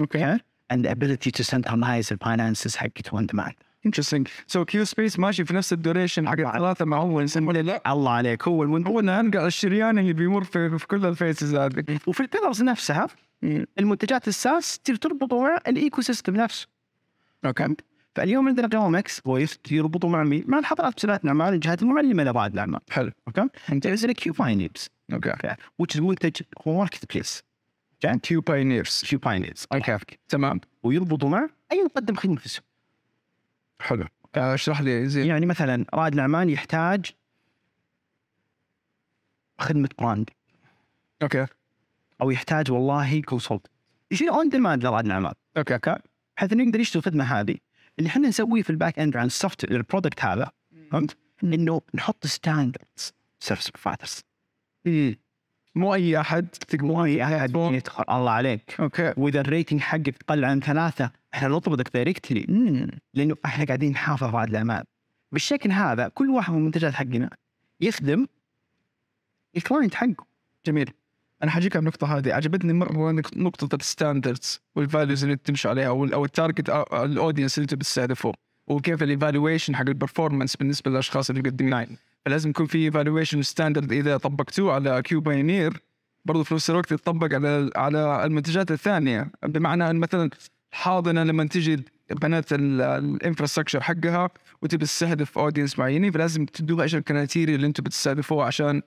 [SPEAKER 2] okay
[SPEAKER 1] okay and the ability to centralize the finances حقته on demand
[SPEAKER 2] interesting so كيو سبيس ماشي في نفس ال duration حق الثلاثه مع هو انسان ولا لا
[SPEAKER 1] الله عليك هو
[SPEAKER 2] هو انقل الشريان اللي بيمر في, في كل ال phases هذه
[SPEAKER 1] وفي ال pillars نفسها المنتجات ال SaaS تربطوا مع ال ecosystem نفسه.
[SPEAKER 2] okay.
[SPEAKER 1] فاليوم عندنا كومكس هو يربطوا مع مين؟ مع الحاضنات مسرعات الاعمال الجهات الداعمة لرائد الأعمال.
[SPEAKER 2] حلو.
[SPEAKER 1] okay? عندنا كيو
[SPEAKER 2] بايونيرز
[SPEAKER 1] okay. is منتج هو marketplace
[SPEAKER 2] كيو بايونيرز
[SPEAKER 1] كيو بايونيرز
[SPEAKER 2] okay تمام.
[SPEAKER 1] ويربطوا مع أي مقدم خدمة في السوق.
[SPEAKER 2] حلو. أشرح لي زين.
[SPEAKER 1] يعني مثلا رائد الأعمال يحتاج خدمة brand
[SPEAKER 2] okay.
[SPEAKER 1] أو يحتاج والله consult. يصير on demand لرائد الأعمال.
[SPEAKER 2] okay.
[SPEAKER 1] okay? بحيث إنه يقدر يشتغل الخدمة هذه. اللي إحنا نسويه في ال back end عن ال soft ال product هذا فهمت؟ إنه نحط standards service providers
[SPEAKER 2] مو أي أحد.
[SPEAKER 1] مو أي أحد يدخل. الله عليك.
[SPEAKER 2] okay.
[SPEAKER 1] وإذا ال rating حقك قل عن ثلاثة إحنا نطردك directly لأنه إحنا قاعدين نحافظ على الأعمال. بالشكل هذا كل واحد من المنتجات حقنا يخدم ال client حقه.
[SPEAKER 2] جميل. أنا حأجيك على النقطة هذه. عجبتني مرة نق- نقطة ال standards وال values اللي تمشي عليها أو ال- أو ال target ال audience اللي انت بتستهدفه وكيف ال evaluation حق ال performance بالنسبة للأشخاص اللي مقدمين فلازم يكون في evaluation standard إذا طبقتوه على كيو بايونير برضه في نفس الوقت يطبق على على المنتجات الثانية. بمعنى إن مثلا الحاضنه لما تجي بناء ال infrastructure حقها وتبي تستهدف audience معينين فلازم تدوها إيش ال criteria اللي أنتم بتستهدفوها عشان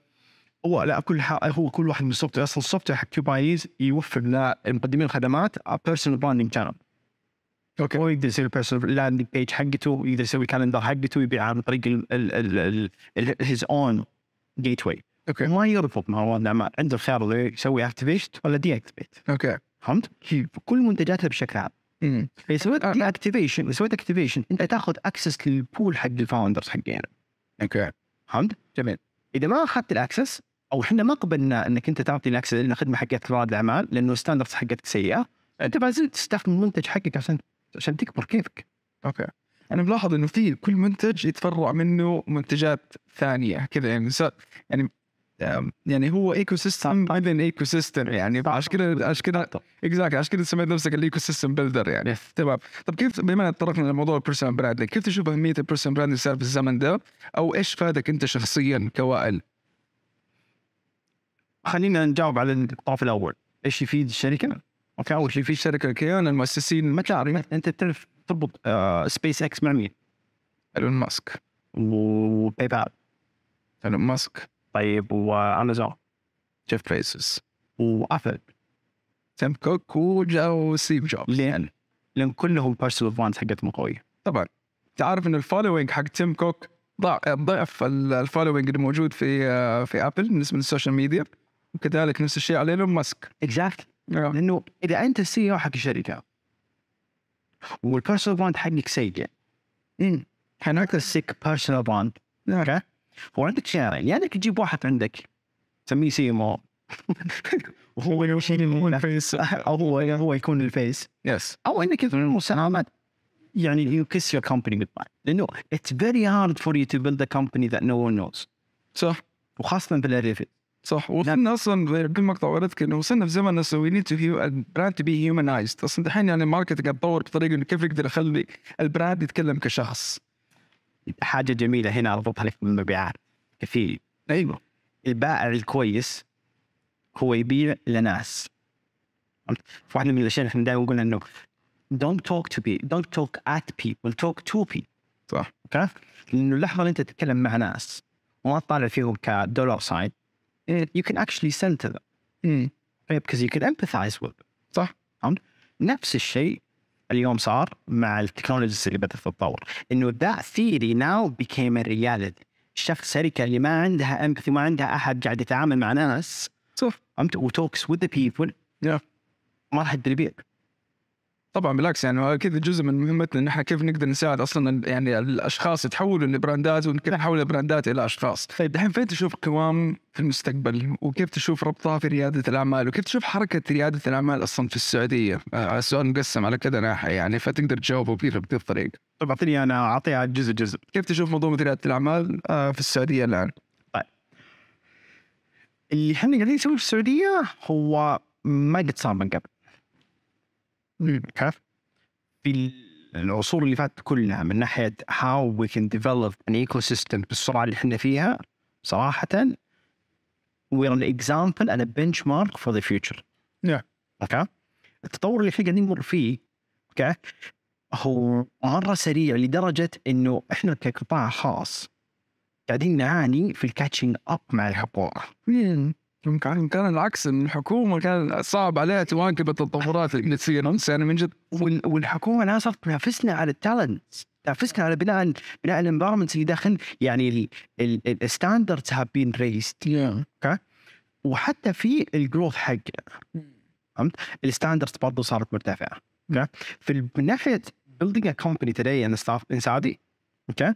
[SPEAKER 1] هو لا كل. هو كل واحد من ال soft أصلا ال software حق كيوبايز يوفر لمقدمين الخدمات personal branding channel
[SPEAKER 2] okay.
[SPEAKER 1] هو يقدر يسوي personal landing page حقته يقدر يسوي calendar حقته يبيع عن طريق his own gateway
[SPEAKER 2] okay.
[SPEAKER 1] ما يربط مع رواد الاعمال عنده الخيار اللي يسوي activation ولا deactivate
[SPEAKER 2] okay.
[SPEAKER 1] فهمت؟ كل منتجاتها بشكل عام.
[SPEAKER 2] امم
[SPEAKER 1] إذا سويت
[SPEAKER 2] آه.
[SPEAKER 1] deactivation إذا سويت activation أنت تاخذ access لل pool حق ال founders حقين.
[SPEAKER 2] okay.
[SPEAKER 1] فهمت؟
[SPEAKER 2] جميل.
[SPEAKER 1] إذا ما أخذت ال access أو إحنا ما قبلنا إنك أنت تعطي ال access لأن خدمه حقت رواد الأعمال لأنه ال standards حقتك سيئة. أنت ما زلت تستخدم المنتج حقك عشان عشان تكبر كيفك.
[SPEAKER 2] okay. أنا ملاحظ إنه في كل منتج يتفرع منه منتجات ثانية كذا يعني يعني يعني هو ecosystem بعدين ecosystem يعني. عشان كذا عشان كذا exactly عشان كذا سميت نفسك ال ecosystem builder يعني تمام. طب كيف بما ان تطرقنا لموضوع ال personal branding كيف تشوف أهمية ال personal branding صار في الزمن ده؟ أو إيش فادك أنت شخصيا كوائل؟
[SPEAKER 1] خلينا نجاوب على الطرف الأول. إيش يفيد الشركة؟ okay أول شيء
[SPEAKER 2] في الشركة. الكيان المؤسسين
[SPEAKER 1] ما تعرف. أنت تعرف تربط سبيس إكس مع مين؟
[SPEAKER 2] إيلون ماسك.
[SPEAKER 1] و باي بال
[SPEAKER 2] إيلون ماسك.
[SPEAKER 1] طيب وأمازون.
[SPEAKER 2] جيف بيسوس
[SPEAKER 1] وأبل.
[SPEAKER 2] تيم كوك وجو ستيف جوبز.
[SPEAKER 1] ليه؟ لأن كلهم personal brands حقتهم قوية.
[SPEAKER 2] طبعا. تعرف إن ال following حق تيم كوك ضع- ضعف ال- ال following اللي موجود في آه، في أبل بالنسبة لل social media؟ وكذلك نفس الشيء على إيلون ماسك.
[SPEAKER 1] exact
[SPEAKER 2] آه.
[SPEAKER 1] لأنه إذا أنت ال CEO حق الشركة وال personal brand حقك سيء. هناك السيك personal brand okay هو عندك خيارين يا إنك تجيب واحد عندك تسميه CMO. وهو يكون ال face أو هو هو يكون ال
[SPEAKER 2] face
[SPEAKER 1] yes أو إنك تكون المساهمات يعني you kiss your company goodbye لأنه it's very hard for you to build a company that no one knows
[SPEAKER 2] صح.
[SPEAKER 1] وخاصة بالاريفيد
[SPEAKER 2] صح. وصلنا أصلا بدون مقطع وردك انه وصلنا في زمن أصلا we need to ال brand to be humanized أصلا دحين يعني ال market قاعد يتطور بطريقة إنه كيف يقدر يخلي ال brand يتكلم كشخص.
[SPEAKER 1] حاجة جميلة هنا اربطها لك بالمبيعات كثير
[SPEAKER 2] أيوه.
[SPEAKER 1] البائع الكويس هو يبيع لناس؟ واحدة من الأشياء اللي إحنا دائما قلنا إنه don't talk to people don't talk at people talk to people.
[SPEAKER 2] صح.
[SPEAKER 1] okay؟ لأنه اللحظة اللي أنت تتكلم مع ناس وما تطالع فيهم ك dollar sign you can actually send to them
[SPEAKER 2] مم.
[SPEAKER 1] because you can empathize with them
[SPEAKER 2] صح
[SPEAKER 1] فهمت؟ نفس الشيء اليوم صار مع التكنولوجيز اللي بدأت تتطور إنه theory now became a reality شفت شركة اللي ما عندها empathy ما عندها أحد قاعد يتعامل مع ناس
[SPEAKER 2] صح
[SPEAKER 1] فهمت وتوكس the people
[SPEAKER 2] Yeah.
[SPEAKER 1] ما راح يقدر يبيعك
[SPEAKER 2] طبعا بالعكس يعني كذا جزء من مهمتنا إن إحنا كيف نقدر نساعد أصلا يعني الأشخاص يتحولوا لبراندات وكيف نحول البراندات إلى أشخاص. طيب دحين فين تشوف قوام في المستقبل وكيف تشوف ربطها في ريادة الأعمال وكيف تشوف حركة ريادة الأعمال أصلا في السعودية؟ آه، السؤال مقسم على كذا ناحية يعني فتقدر تجاوبه بكذا بهذه الطريقة.
[SPEAKER 1] طيب أعطيني أنا اعطيها جزء جزء
[SPEAKER 2] كيف تشوف موضوع ريادة الأعمال آه، في السعودية الآن؟
[SPEAKER 1] اللي إحنا قاعدين نسويه في السعودية هو ما قد صار من قبل كيف؟ في العصور اللي فاتت كلها من ناحية how we can develop an ecosystem بالسرعة اللي إحنا فيها صراحة we're an example and a benchmark for the future.
[SPEAKER 2] Yeah.
[SPEAKER 1] okay? التطور اللي إحنا قاعدين نمر فيه okay? هو مرة سريع لدرجة إنه إحنا كقطاع خاص قاعدين نعاني في ال catching up مع الحكومة.
[SPEAKER 2] كان كان العكس إن الحكومة كان صعب عليها تواكب التطورات اللي تصير. بس يعني من جد
[SPEAKER 1] وال- والحكومة الآن صارت تنافسنا على ال talent physical على بناء بناء ال environment. اللي داخل يعني ال standards have been raised
[SPEAKER 2] yeah.
[SPEAKER 1] وحتى في ال growth حقنا فهمت؟ ال standards برضه صارت مرتفعة. okay في من ناحية building a company today in Saudi- in Saudi okay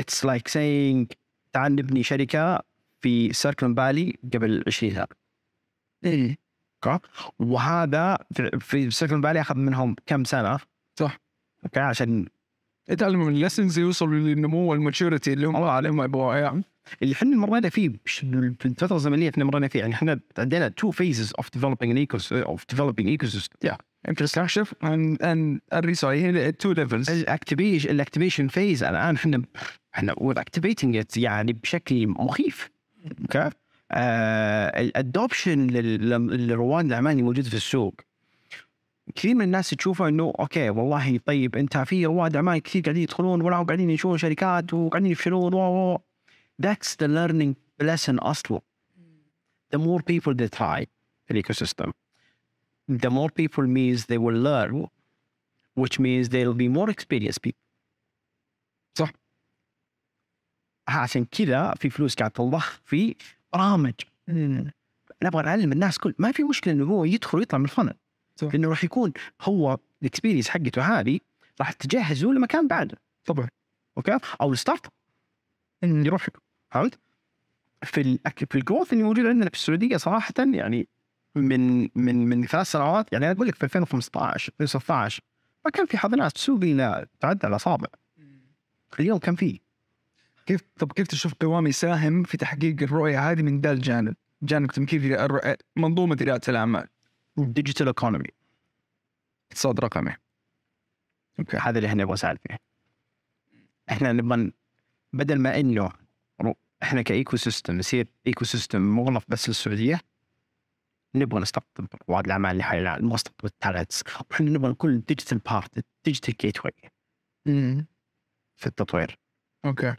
[SPEAKER 1] it's like saying تعال نبني شركة في Silicon Valley قبل 20 سنة.
[SPEAKER 2] إيه.
[SPEAKER 1] okay. وهذا في- في Silicon Valley أخذ منهم كم سنة؟
[SPEAKER 2] صح.
[SPEAKER 1] okay عشان
[SPEAKER 2] يتعلموا من ال lessons يوصلوا للنمو وال maturity اللي هم عليهم يبغوا يعني.
[SPEAKER 1] اللي إحنا مرينا فيه في الفترة الزمنية إحنا مرينا فيه يعني إحنا عندنا two phases of developing an ecosystem of developing ecosystem.
[SPEAKER 2] Infrastructure and and ال resource هي two levels?
[SPEAKER 1] ال activation ال activation phase الآن إحنا إحنا we're activating it يعني بشكل مخيف. okay آه ال adoption لرواد الاعمال موجود في السوق كثير من الناس تشوفه إنه okay والله طيب أنت في رواد اعمال كثير قاعدين يدخلون ولا قاعدين ينشئون شركات وقاعدين يفشلون و That's the learning lesson أصلا. The more people they try the ecosystem, the more people means they will learn which means they'll be more experienced people.
[SPEAKER 2] صح.
[SPEAKER 1] عشان كذا في فلوس قاعد تضخ في برامج. نبغى نعلم الناس كل ما في مشكلة إنه هو يدخل ويطلع من الفنل.
[SPEAKER 2] صح.
[SPEAKER 1] لأنه راح يكون هو الاكسبيرينس حقته هذه راح تجهزه لمكان بعده.
[SPEAKER 2] طبعا.
[SPEAKER 1] okay؟ أو ال startup. يروح. فهمت؟ في ال في ال growth اللي موجود عندنا في السعودية صراحة يعني من من من ثلاث سنوات يعني أنا أقول لك في 2015 2016 ما كان في حضانات تسوق الا تعدى الاصابع اليوم كان في.
[SPEAKER 2] كيف طب كيف تشوف قوام يساهم في تحقيق الرؤية هذه من ذا الجانب جانب تمكين منظومة رياده الأعمال.
[SPEAKER 1] digital economy
[SPEAKER 2] اقتصاد رقمي.
[SPEAKER 1] okay. هذا اللي إحنا نبغى نساعد فيه. إحنا نبغى بدل ما إنه إحنا ك ecosystem نصير ecosystem مغلق بس للسعودية نبغى نستقطب رواد الأعمال اللي حول العالم نبغى نستقطب ال talents. وإحنا نبغى نكون digital part digital gateway في التطوير.
[SPEAKER 2] okay.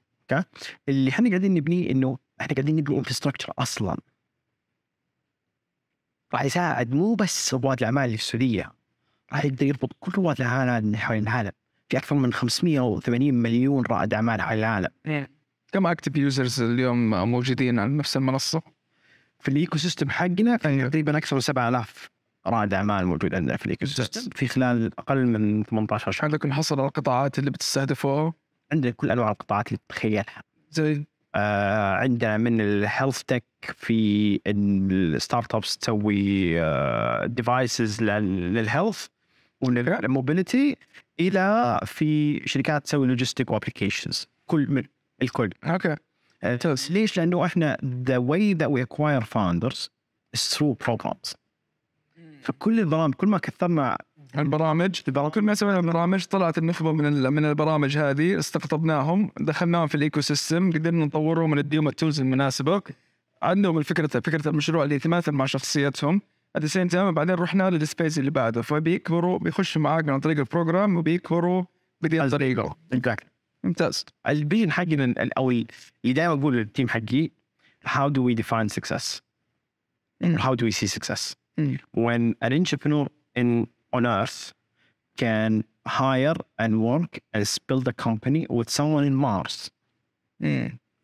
[SPEAKER 1] اللي إحنا قاعدين نبنيه إنه إحنا قاعدين نبني infrastructure أصلا. راح يساعد مو بس رواد الأعمال اللي في السعودية راح يقدر يربط كل رواد الاعمال اللي حول العالم. في أكثر من 580 مليون رائد أعمال حول العالم.
[SPEAKER 2] كم active users اليوم موجودين على نفس المنصة؟
[SPEAKER 1] في ال ecosystem حقنا في تقريبا أكثر من 7000 رائد أعمال موجود عندنا في ال ecosystem في خلال أقل من 18 شهر.
[SPEAKER 2] عندكم حصر القطاعات اللي بتستهدفوها
[SPEAKER 1] عندنا كل أنواع القطاعات اللي تتخيلها.
[SPEAKER 2] زي
[SPEAKER 1] آه عندنا من ال health tech في ال startups تسوي devices لل health ولل mobility إلى في شركات تسوي logistic و applications كل من الكل.
[SPEAKER 2] okay.
[SPEAKER 1] آه، ليش؟ لأنه إحنا the way that we acquire founders is through programs. فكل البرامج كل ما كثرنا
[SPEAKER 2] البرامج كل ما سوينا برامج طلعت النخبة من من البرامج هذه استقطبناهم دخلناهم في ال ecosystem قدرنا نطورهم ونديهم ال tools المناسبه عندهم الفكرة فكرة المشروع اللي يتماثل مع شخصيتهم. at same time بعدين رحنا لل space اللي بعده فبيكبروا بيخشوا معاك عن طريق ال program وبيكبروا بدي
[SPEAKER 1] الطريقة.
[SPEAKER 2] ممتاز.
[SPEAKER 1] ال vision حقنا أو ال- اللي دائما أقول لل team حقي how do we define success how do we see success
[SPEAKER 2] Mm.
[SPEAKER 1] when an entrepreneur in on earth can hire and work and build a company with someone in Mars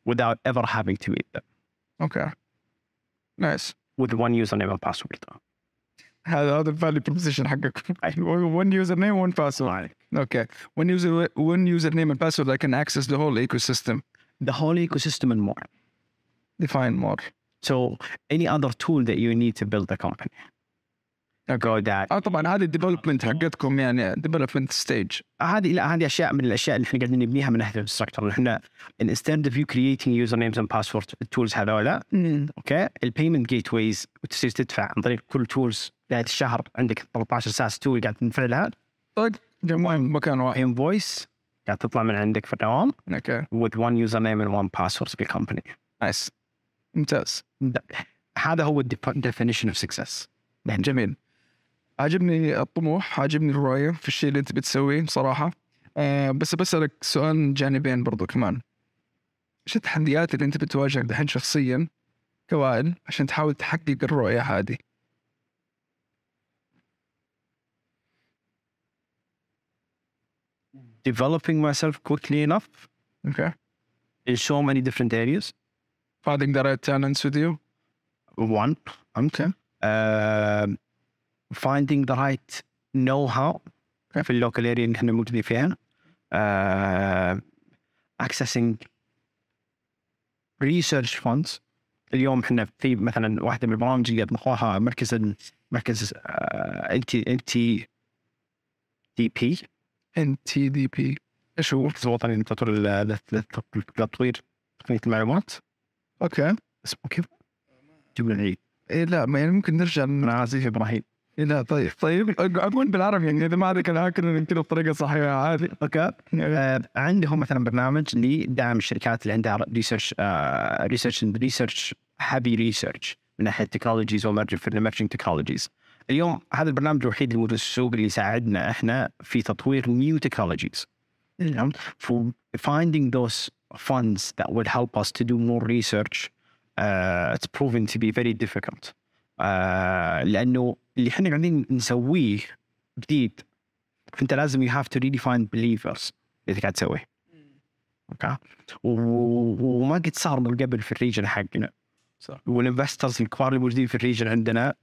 [SPEAKER 1] without ever having to meet them
[SPEAKER 2] اوكي نايس
[SPEAKER 1] with one username and password
[SPEAKER 2] هذا هذا الفاليو بروبوزيشن حقكم one user name one password اوكي one user one user name and password I can access the whole ecosystem
[SPEAKER 1] the whole ecosystem and more
[SPEAKER 2] define more
[SPEAKER 1] so any other tool that you need to build a company go that.
[SPEAKER 2] آه طبعا هذه الديفلوبمنت حقتكم يعني ديفلوبمنت ستيج
[SPEAKER 1] هذه لا هذه أشياء من الأشياء اللي إحنا قاعدين نبنيها من ناحية ال infrastructure إحنا instead of you creating usernames and passwords ال tools هذولا. okay؟ ال payment gateways وتصير تدفع عن طريق كل tools نهايه الشهر. عندك 13 SaaS tool قاعد تدفع لها
[SPEAKER 2] طيب مكان واحد.
[SPEAKER 1] invoice قاعد تطلع من عندك في الدوام.
[SPEAKER 2] okay.
[SPEAKER 1] With one username and one password في ال
[SPEAKER 2] company nice ممتاز.
[SPEAKER 1] هذا هو ال definition of success
[SPEAKER 2] جميل. عجبني الطموح عجبني الرؤية في الشيء اللي انت بتسويه صراحة آه بس بسألك سؤال جانبين برضو كمان إيش التحديات اللي انت بتواجهك دحين شخصيا كوائل عشان تحاول تحقق الرؤية هذه
[SPEAKER 1] developing myself quickly enough
[SPEAKER 2] Okay.
[SPEAKER 1] in so many different areas.
[SPEAKER 2] Finding the right talents with you.
[SPEAKER 1] One,
[SPEAKER 2] Okay.
[SPEAKER 1] um, finding the right know-how في ال local area اللي إحنا موجودين فيها. accessing research funds. اليوم إحنا في مثلا واحدة من البرامج اللي اطلقوها مركز مركز انت انت دي بي
[SPEAKER 2] ان تي دي بي إيش هو؟
[SPEAKER 1] مركز وطني لتطوير تقنية المعلومات.
[SPEAKER 2] أوكي.
[SPEAKER 1] اسمه كيف؟ جيب العيد
[SPEAKER 2] إيه لا يعني ممكن نرجع
[SPEAKER 1] أنا اسف
[SPEAKER 2] إبراهيم. لا طيب. طيب أقول بالعربي يعني إذا ما عندك الهاكر يمكن بطريقه صحيحة عادي.
[SPEAKER 1] أوكي. آه، عندهم مثلا برنامج لدعم الشركات اللي عندها ريسيرش ريسيرش ريسيرش هابي ريسيرش من ناحية تكنولوجيز ومرجنج تكنولوجيز اليوم هذا البرنامج الوحيد اللي موجود في السوق اللي يساعدنا إحنا في تطوير نيو تكنولوجيز for finding those funds that would help us to do more research uh, it's proven to be very difficult. uh, لأنه اللي إحنا قاعدين نسويه جديد فأنت لازم have to really find believers اللي قاعد تسويه. okay؟ وما قد صار من قبل في ال region حقنا.
[SPEAKER 2] صح.
[SPEAKER 1] وال investors الكبار اللي موجودين في ال region عندنا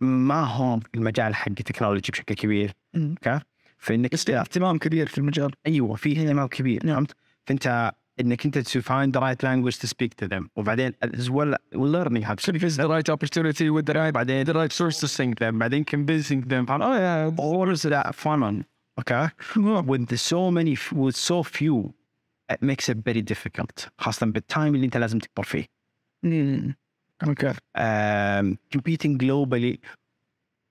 [SPEAKER 1] ما هم المجال حق ال technology بشكل كبير. okay؟ فإنك
[SPEAKER 2] بس اهتمام كبير في المجال.
[SPEAKER 1] أيوه في اهتمام كبير فهمت؟ فأنت انك انت to find the right language to speak to them وبعدين as well learning how to speak
[SPEAKER 2] the right opportunity with the right
[SPEAKER 1] بعدين the right source to think them بعدين convincing them oh yeah all is that fun on okay with the so many with so few it makes it very difficult خاصة بالتايم اللي انت لازم تكبر فيه
[SPEAKER 2] اوكي
[SPEAKER 1] um, competing globally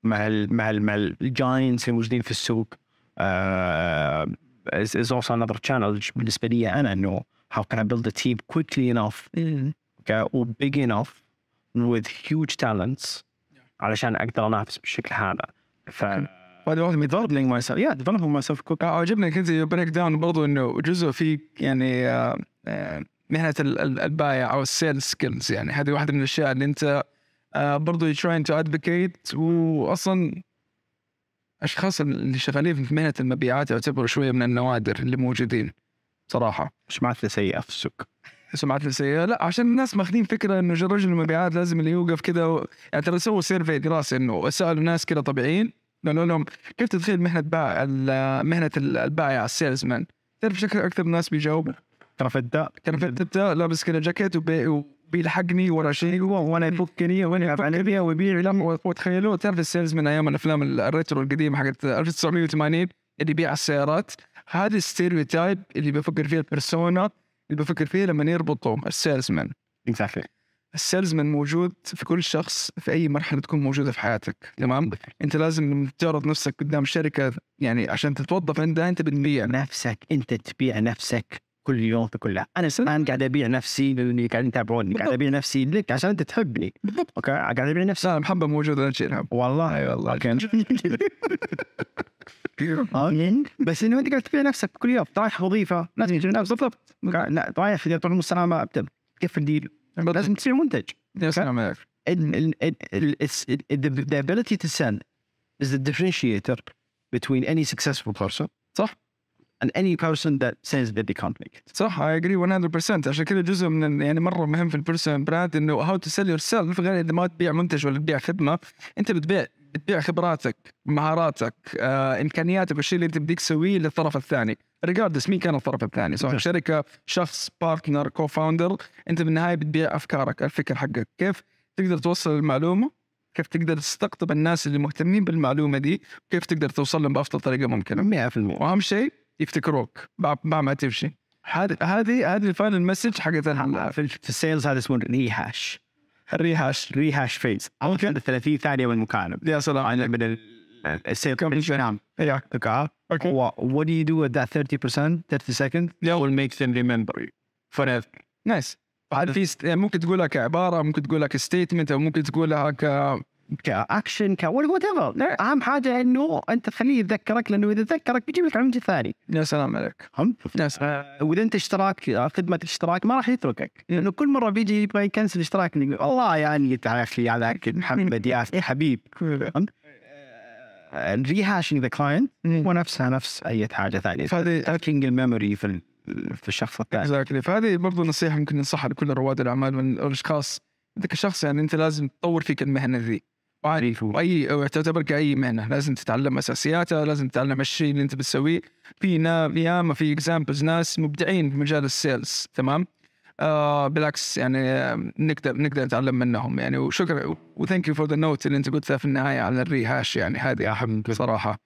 [SPEAKER 1] مع ال مع ال مع الجاينتس الموجودين في السوق uh, is, is also another challenge بالنسبة لي أنا إنه how can I build a team quickly enough okay, or big enough with huge talents علشان أقدر أنافس بالشكل هذا. ف
[SPEAKER 2] هذا واحد من
[SPEAKER 1] developing myself. Yeah developing myself quick.
[SPEAKER 2] عجبني كنت break down برضو إنه جزء في يعني آه، آه، مهنة ال- ال- البايع أو ال sales skills يعني. هذه واحدة من الأشياء اللي أنت آه، برضو trying to advocate. واصلا أشخاص اللي شغالين في مهنة المبيعات يعتبروا شوية من النوادر اللي موجودين. صراحة.
[SPEAKER 1] سمعت سيئة في السوق.
[SPEAKER 2] سمعت سيئه لا عشان الناس ماخذين فكرة إنه رجل المبيعات لازم اللي يوقف كذا و... يعني ترى سووا survey دراسه إنه سألوا ناس كذا طبيعيين قالوا لهم كيف تتخيل مهنة باع مهنة البائع ال salesman تعرف شكل أكثر الناس بيجاوبوا؟ في انت لابس كذا جاكيت وبي... وبيلحقني ورا شيء
[SPEAKER 1] أيوه وأنا يفكني وأنا
[SPEAKER 2] فعلا ويبيع لهم وتخيلوا تعرف ال sales من أيام الأفلام ال retro القديمة حقت 1980 اللي يبيع السيارات؟ هذا ال stereotype اللي بفكر فيه ال persona اللي بفكر فيه لما يربطوا ال salesman
[SPEAKER 1] exactly.
[SPEAKER 2] ال salesman موجود في كل شخص في أي مرحلة تكون موجودة في حياتك تمام؟ أنت لازم لما تعرض نفسك قدام شركة يعني عشان تتوظف عندها أنت بتبيع.
[SPEAKER 1] نفسك أنت تبيع نفسك كل يوم في كلها. أنا الآن قاعد أبيع نفسي للي قاعدين يتابعوني قاعد أبيع نفسي لك عشان أنت تحبني.
[SPEAKER 2] بالضبط.
[SPEAKER 1] أوكي؟ قاعد أبيع نفسي.
[SPEAKER 2] لا المحبه موجوده تشيلها
[SPEAKER 1] والله
[SPEAKER 2] أي والله.
[SPEAKER 1] بس إنه أنت قاعد تبيع نفسك كل يوم رايح وظيفة لازم يجي نفس. بالضبط. رايح في طول السلامه تقفل ديل لازم تصير منتج. the, ability to sell is the differentiator between any successful person
[SPEAKER 2] صح.
[SPEAKER 1] and any person that says that they can't make it.
[SPEAKER 2] صح I agree 100% عشان كذا جزء من يعني مرة مهم في ال personal brand إنه to sell yourself غير إذا ما تبيع منتج ولا تبيع خدمة. أنت بتبيع بتبيع خبراتك مهاراتك آه، إمكانياتك والشيء اللي انت بديك تسويه للطرف الثاني. regardless مين كان الطرف الثاني سواء. شركة شخص partner co-founder انت بالنهاية بتبيع أفكارك الفكر حقك. كيف تقدر توصل المعلومة؟ كيف تقدر تستقطب الناس اللي مهتمين بالمعلومة دي؟ وكيف تقدر توصل لهم بأفضل طريقة ممكنة؟
[SPEAKER 1] 100%
[SPEAKER 2] وأهم شيء يفتكروك بعد ما تمشي. هذه هذه هذه ال final message حقت
[SPEAKER 1] في ال sales هذا اسمه rehash
[SPEAKER 2] ال
[SPEAKER 1] rehash rehash
[SPEAKER 2] phase.
[SPEAKER 1] Okay 30 ثانية من المكالمه
[SPEAKER 2] يا سلام.
[SPEAKER 1] من ال- ال sales
[SPEAKER 2] كم
[SPEAKER 1] نعم.
[SPEAKER 2] yeah
[SPEAKER 1] okay
[SPEAKER 2] okay.
[SPEAKER 1] What, what do you do at that 30%, 30 seconds?
[SPEAKER 2] Yeah.
[SPEAKER 1] will make them remember you forever.
[SPEAKER 2] Nice بعد في ست- ممكن تقولها كعباره ممكن تقولها ك statement أو ممكن تقولها ك
[SPEAKER 1] ك action ك whatever أهم حاجة إنه أنت تخليه يتذكرك لأنه إذا تذكرك بيجيب لك عمجه ثاني.
[SPEAKER 2] يا سلام عليك.
[SPEAKER 1] فهمت؟
[SPEAKER 2] يا سلام.
[SPEAKER 1] وإذا أنت اشتراك خدمة اشتراك ما راح يتركك. لأنه كل مرة بيجي يبغى يكنسل اشتراك والله يعني أخي هذاك محمد يا أخي حبيب. فهمت؟ ال rehashing
[SPEAKER 2] the
[SPEAKER 1] client نفسها نفس أي حاجة ثانية.
[SPEAKER 2] فهذه
[SPEAKER 1] triggering ال memory في في الشخص الثاني.
[SPEAKER 2] Exactly فهذه برضو نصيحة ممكن ننصحها لكل رواد الأعمال من الاشخاص أنت كشخص يعني أنت لازم تطور فيك المهنة ذي. وعادي واي أو تعتبر كأي مهنة. لازم تتعلم أساسياتها لازم تتعلم الشيء اللي أنت بتسويه. في ياما في examples ناس مبدعين في مجال ال sales تمام؟ آه بالعكس يعني آه، نقدر نقدر نتعلم منهم يعني. وشكرا و thank you for the note اللي أنت قلتها في النهاية على ال rehash يعني هذه اهم بصراحه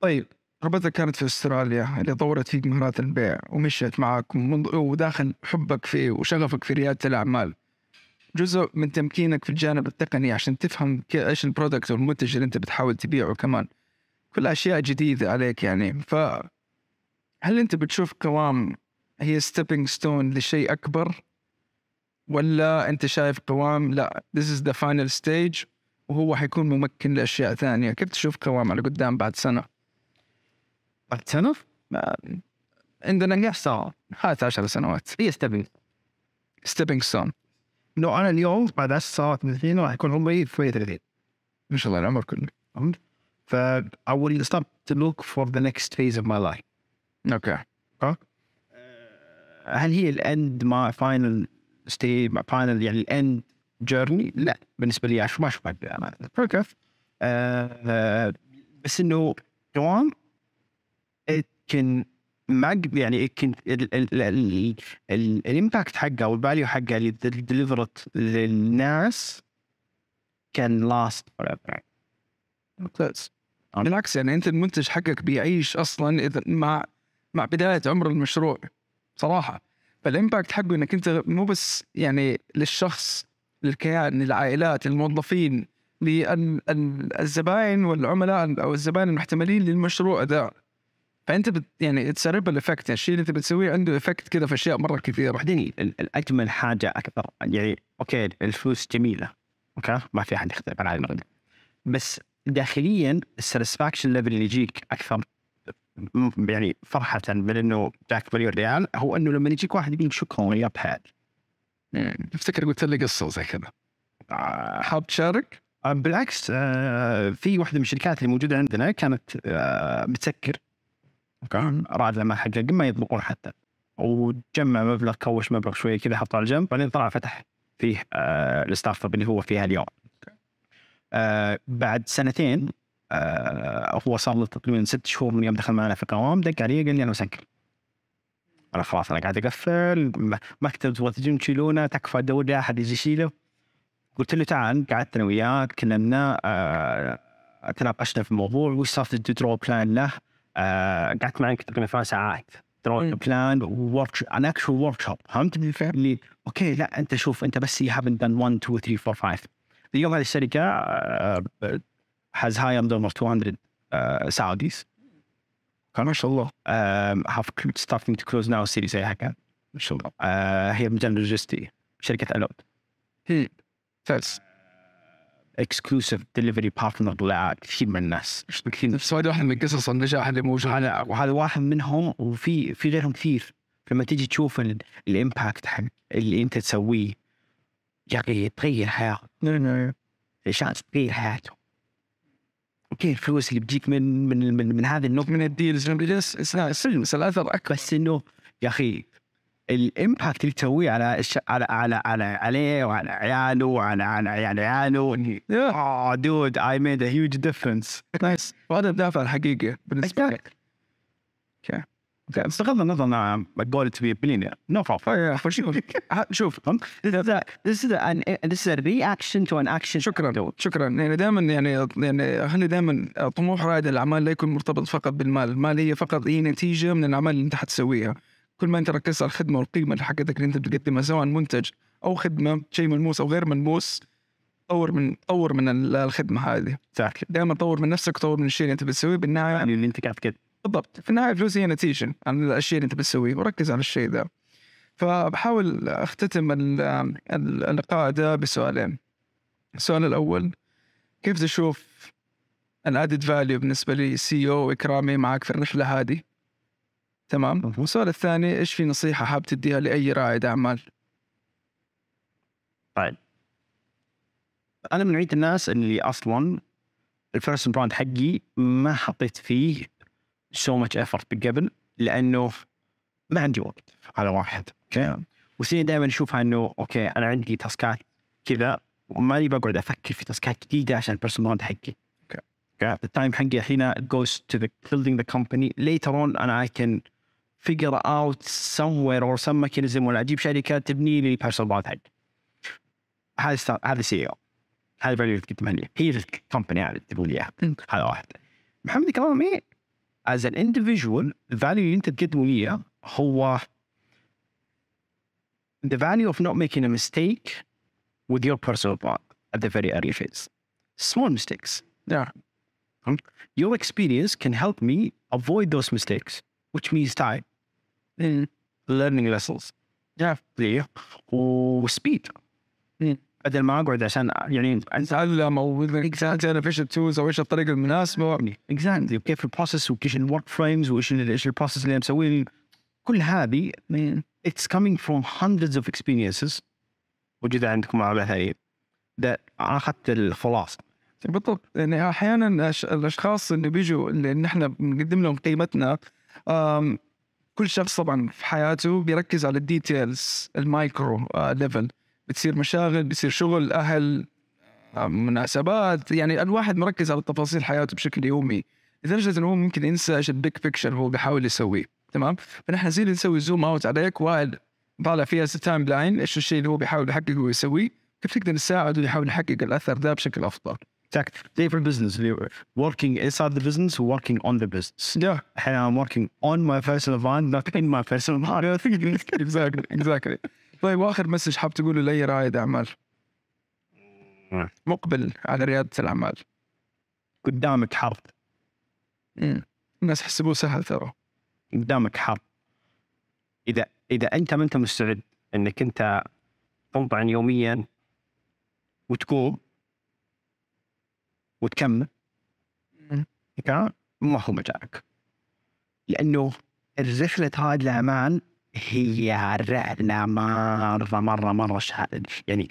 [SPEAKER 2] طيب رحلتك كانت في أستراليا اللي طورت فيك مهارات البيع ومشيت معك وداخل حبك فيه وشغفك في ريادة الأعمال. جزء من تمكينك في الجانب التقني عشان تفهم إيش ال product والمنتج اللي أنت بتحاول تبيعه كمان. كل أشياء جديدة عليك يعني. ف هل أنت بتشوف قوام هي stepping stone لشيء أكبر؟ ولا أنت شايف قوام لا this is the final stage وهو حيكون ممكن لأشياء ثانية؟ كيف تشوف قوام على قدام بعد سنة؟
[SPEAKER 1] بعد سنة؟
[SPEAKER 2] عندنا نجاح صار. هات 10 سنوات.
[SPEAKER 1] هي stepping
[SPEAKER 2] stepping stone
[SPEAKER 1] لو أنا اليوم بعد 10 سنوات من الحين راح يكون عمري 38
[SPEAKER 2] ما شاء الله العمر كله.
[SPEAKER 1] فهمت؟ ف I will start to look for the next phase of my life.
[SPEAKER 2] Okay.
[SPEAKER 1] هل هي ال end ما final ستي final يعني ال end journey؟ لا بالنسبة لي ما أشوف okay آه بس إنه كمان it can ما يعني can ال impact حقه و ال value حقه اللي delivered للناس can last forever.
[SPEAKER 2] ممتاز.
[SPEAKER 1] آه.
[SPEAKER 2] بالعكس يعني أنت المنتج حقك بيعيش أصلا إذا مع مع بداية عمر المشروع صراحة. ف ال impact حقه إنك أنت مو بس يعني للشخص للكيان للعائلات للموظفين للزباين والعملاء أو الزبائن المحتملين للمشروع ذا فأنت بت يعني it's ripple effect الشيء اللي أنت بتسويه عنده effect كذا في أشياء مرة كثيرة.
[SPEAKER 1] بعدين ال- الأجمل حاجة أكثر يعني okay الفلوس جميلة okay؟ ما في أحد يختلف على هذا بس داخليا ال satisfaction level اللي يجيك أكثر يعني فرحة من انه جاك مليون ريال هو أنه لما يجيك واحد يقول شكرا يا بهاد.
[SPEAKER 2] افتكر قلت لي قصة زي كذا؟ حاب تشارك؟
[SPEAKER 1] آه، بالعكس آه، في واحدة من الشركات اللي موجودة عندنا كانت آه، بتسكر. Okay راد لما حقق ما يطبقون حتى. وجمع مبلغ كوش مبلغ شوية كذا حطه على جنب بعدين طلع فتح فيه آه، ال startup اللي هو فيها اليوم. آه، بعد سنتين آه، هو صار له تقريبا ست شهور من يوم دخل معنا في قوام دق علي قال لي أنا مسكر. أنا خلاص أنا قاعد أقفل مكتب تبغى تجون تشيلونه تكفى ادور لي أحد يجي يشيله. قلت له تعال قعدت أنا وياه تكلمنا آه، تناقشنا في الموضوع وش صار draw plan له. قعدت معك تقريبا ثمان ساعات. plan work an action workshop فهمت؟ اللي okay لا أنت شوف أنت بس you haven't done 1 2 3 4 5 اليوم هذه الشركة آه، has hired almost 200 uh, Saudis.
[SPEAKER 2] ما شاء الله
[SPEAKER 1] cl- starting to close now series A حقها.
[SPEAKER 2] ما شاء الله
[SPEAKER 1] Uh, هي مجال لوجستي شركة ألود.
[SPEAKER 2] هي ممتاز
[SPEAKER 1] exclusive delivery partner لكثير من الناس. كثير
[SPEAKER 2] نفس هذا واحد من قصص النجاح اللي موجود
[SPEAKER 1] وهذا وهذا واحد منهم وفي في غيرهم كثير. لما تيجي تشوف ال- ال impact حق اللي أنت تسويه يا أخي تغير حياتك. عشان تغير حياته. okay الفلوس اللي بتجيك من من من, من هذه النقطة
[SPEAKER 2] من ال deals من ال deals بس الاثر أكبر
[SPEAKER 1] بس إنه يا أخي ال impact اللي تسويه على الش... على على على عليه وعلى عياله وعلى على عيال عياله. آه dude I made a huge difference
[SPEAKER 2] nice وهذا الدافع الحقيقي بالنسبة لك.
[SPEAKER 1] بغض النظر أنا goal to be billionaire no problem
[SPEAKER 2] شوف شوف.
[SPEAKER 1] This is an, this is a reaction to an action.
[SPEAKER 2] شكرا. شكرا. يعني دائما يعني يعني خلي دائما طموح رائد الأعمال لا يكون مرتبط فقط بالمال، المال هي فقط هي نتيجة من الأعمال اللي أنت حتسويها. كل ما أنت ركزت على الخدمة والقيمة اللي حقتك اللي أنت بتقدمها سواء منتج أو خدمة شيء ملموس أو غير ملموس طور من طور من ال- الخدمة هذه،
[SPEAKER 1] Exactly.
[SPEAKER 2] دائما طور من نفسك طور من الشيء اللي أنت بتسويه بالنهاية
[SPEAKER 1] يعني اللي أنت قاعد كده
[SPEAKER 2] بالضبط. في النهاية الفلوس هي نتيجة عن الأشياء اللي أنت بتسويه وركز على الشيء ذا فبحاول أختتم ال- ال- اللقاء ده بسؤالين. السؤال الأول كيف تشوف ال added value بالنسبة ل CEO إكرامي معك في الرحلة هذه؟ تمام. والسؤال الثاني إيش في نصيحة حاب تديها لأي رائد أعمال؟
[SPEAKER 1] طيب. أنا من نوعيه الناس اللي أصلا ال personal brand حقي ما حطيت فيه so much effort قبل لأنه ما عندي وقت على واحد okay؟ وثانيا دائما أشوفها إنه okay أنا عندي task ات كذا وماني بقعد أفكر في task ات جديدة عشان ال personal brand حقي.
[SPEAKER 2] okay.
[SPEAKER 1] ال time حقي الحين goes to the building the company. Later on أنا I can figure out somewhere or some mechanism ولا اجيب شركه تبني لي البيرسونال براند حقي هذا ستار- هذا سي او هذا الفاليو اللي تقدمها لي هي الكومباني هذه تقول لي اياها هذا واحد محمد كرامي از ان individual الفاليو اللي انت تقدمه لي إياه هو the value of not making a mistake with your personal brand at the very early phase. Small mistakes.
[SPEAKER 2] Yeah.
[SPEAKER 1] Your experience can help me avoid those mistakes, Which means time, learning lessons.
[SPEAKER 2] Yeah.
[SPEAKER 1] و
[SPEAKER 2] speed.
[SPEAKER 1] بدل ما اقعد عشان يعني
[SPEAKER 2] نتعلم أو تعرف إيش ال tools أو إيش الطريقة
[SPEAKER 1] المناسبة. exactly وكيف ال process وكيف ال work frames وإيش إيش ال process اللي مسويه كل هذه it's coming from hundreds of experiences. موجودة عندكم على هاي أنا أخذت الخلاصة.
[SPEAKER 2] بالضبط. يعني أحيانا الأشخاص اللي بيجوا اللي نحن بنقدم لهم قيمتنا كل شخص طبعا في حياته بيركز على ال details ال micro آه، level بتصير مشاغل بتصير شغل أهل آه، مناسبات. يعني الواحد مركز على تفاصيل حياته بشكل يومي. لدرجة إنه هو ممكن ينسى إيش ال big picture هو بيحاول يسويه. تمام؟ فنحن اللي نسوي zoom out عليك واحد طالع فيها timeline إيش الشيء اللي هو بيحاول يحققه ويسويه. كيف تقدر تساعده يحاول يحقق الأثر ده بشكل
[SPEAKER 1] أفضل؟ ال business اللي working inside the business working on the business.
[SPEAKER 2] Yeah,
[SPEAKER 1] I'm working on my personal brand not in my personal brand
[SPEAKER 2] exactly, exactly. طيب واخر مسج حاب تقوله لأي رائد أعمال؟
[SPEAKER 1] نعم.
[SPEAKER 2] مقبل على ريادة الأعمال.
[SPEAKER 1] قدامك حرب.
[SPEAKER 2] الناس يحسبوه سهل ترى.
[SPEAKER 1] قدامك حرب. إذا إذا أنت ما أنت مستعد إنك أنت تنطعن يوميا وتقوم وتكمل. ما هو مجالك لأنه الرحله هذه الاعمال هي رحله مرة مرة مرة شا- يعني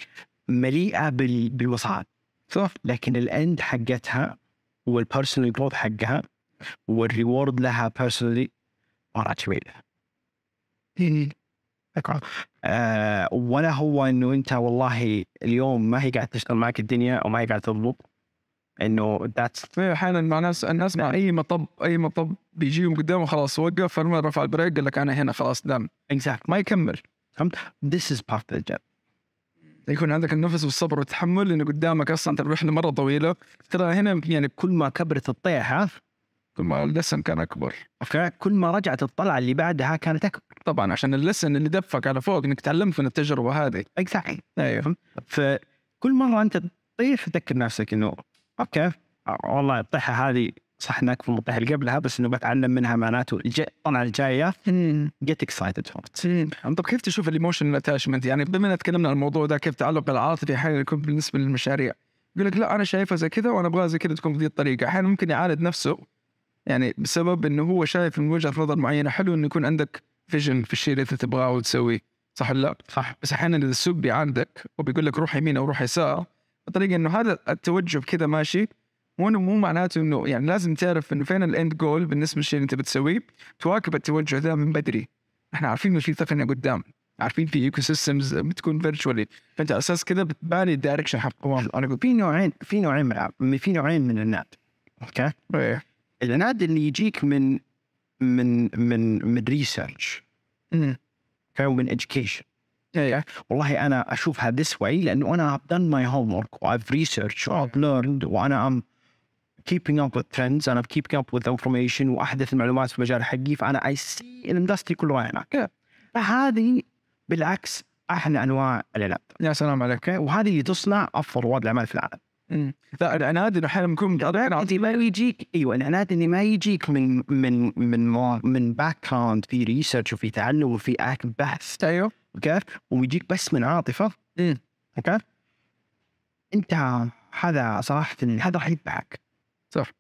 [SPEAKER 1] مليئة بال- بالوسائط
[SPEAKER 2] صح
[SPEAKER 1] لكن ال end حقتها وال personal growth حقها وال reward لها personally مره طويله آه ولا هو إنه أنت والله اليوم ما هي قاعد تشتغل معك الدنيا أو ما هي قاعد تضبط إنه that's
[SPEAKER 2] في أحيانا مع ناس الناس مع أي مطب أي مطب بيجيهم قدامه خلاص وقف فلما رفع ال brake قال لك أنا هنا خلاص دام
[SPEAKER 1] exact
[SPEAKER 2] ما يكمل.
[SPEAKER 1] this is part of the
[SPEAKER 2] يكون عندك النفس والصبر والتحمل لأنه قدامك أصلا ترى رحله مرة طويلة. ترى هنا يعني
[SPEAKER 1] كل ما كبرت الطيحة
[SPEAKER 2] كل ما ال lesson كان أكبر.
[SPEAKER 1] Okay؟ كل ما رجعت الطلعة اللي بعدها كانت أكبر.
[SPEAKER 2] طبعا عشان ال lesson اللي دفك على فوق إنك تعلمت من التجربة هذه.
[SPEAKER 1] Exactly
[SPEAKER 2] أيوه.
[SPEAKER 1] فكل مرة أنت تطيح تذكر نفسك إنه okay. والله الطيحة هذه صح انك في الطيحه اللي قبلها بس إنه بتعلم منها معناته. الطلعة الجاية get excited for it.
[SPEAKER 2] طب كيف تشوف ال emotional attachment يعني بما إن تكلمنا عن الموضوع ده كيف التعلق العاطفي أحيانا يكون بالنسبة للمشاريع؟ يقول لك لا أنا شايفها زي كذا وأنا أبغاها زي كذا تكون بهذه الطريقة. أحيانا ممكن يعاند نفسه يعني بسبب إنه هو شايف من وجهة نظر معينة. حلو إنه يكون عندك vision في الشيء اللي أنت تبغاه وتسويه صح ولا لا؟
[SPEAKER 1] صح.
[SPEAKER 2] بس أحيانا إذا السوق بيعاندك وبيقول لك روح يمين أو روح يسار بطريقة إنه هذا التوجه كذا ماشي مو مو معناته إنه يعني لازم تعرف إنه فين ال end goal بالنسبة للشيء اللي أنت بتسويه تواكب التوجه ذا من بدري. إحنا عارفين إنه في تقنية قدام عارفين في ecosystems بتكون virtually فأنت على أساس كذا بتباني ال direction حق قوام.
[SPEAKER 1] أنا أقول في نوعين في نوعين من في نوعين من الناس okay؟
[SPEAKER 2] إيه.
[SPEAKER 1] العناد اللي يجيك من من من من
[SPEAKER 2] research.
[SPEAKER 1] okay؟ ومن education.
[SPEAKER 2] إيه
[SPEAKER 1] والله أنا أشوفها this way لأنه أنا I've done my homework و I've researched و I've learned وأنا I'm keeping up with trends and I'm keeping up with information وأحدث المعلومات في المجال حقي فأنا I see ال industry كله هناك. فهذه بالعكس أحلى أنواع العناد
[SPEAKER 2] يا سلام عليك.
[SPEAKER 1] وهذه اللي تصنع أفضل رواد الاعمال في العالم.
[SPEAKER 2] لا العناد إنه أحيانا بيكون
[SPEAKER 1] انت ما يجيك. إيوه العناد اللي ما يجيك من من من من background في research وفي تعلم وفي بحث.
[SPEAKER 2] أيوه.
[SPEAKER 1] okay؟ ويجيك بس من عاطفة.
[SPEAKER 2] أمم.
[SPEAKER 1] أوكي؟ أنت هذا صراحة هذا راح يذبحك
[SPEAKER 2] صح.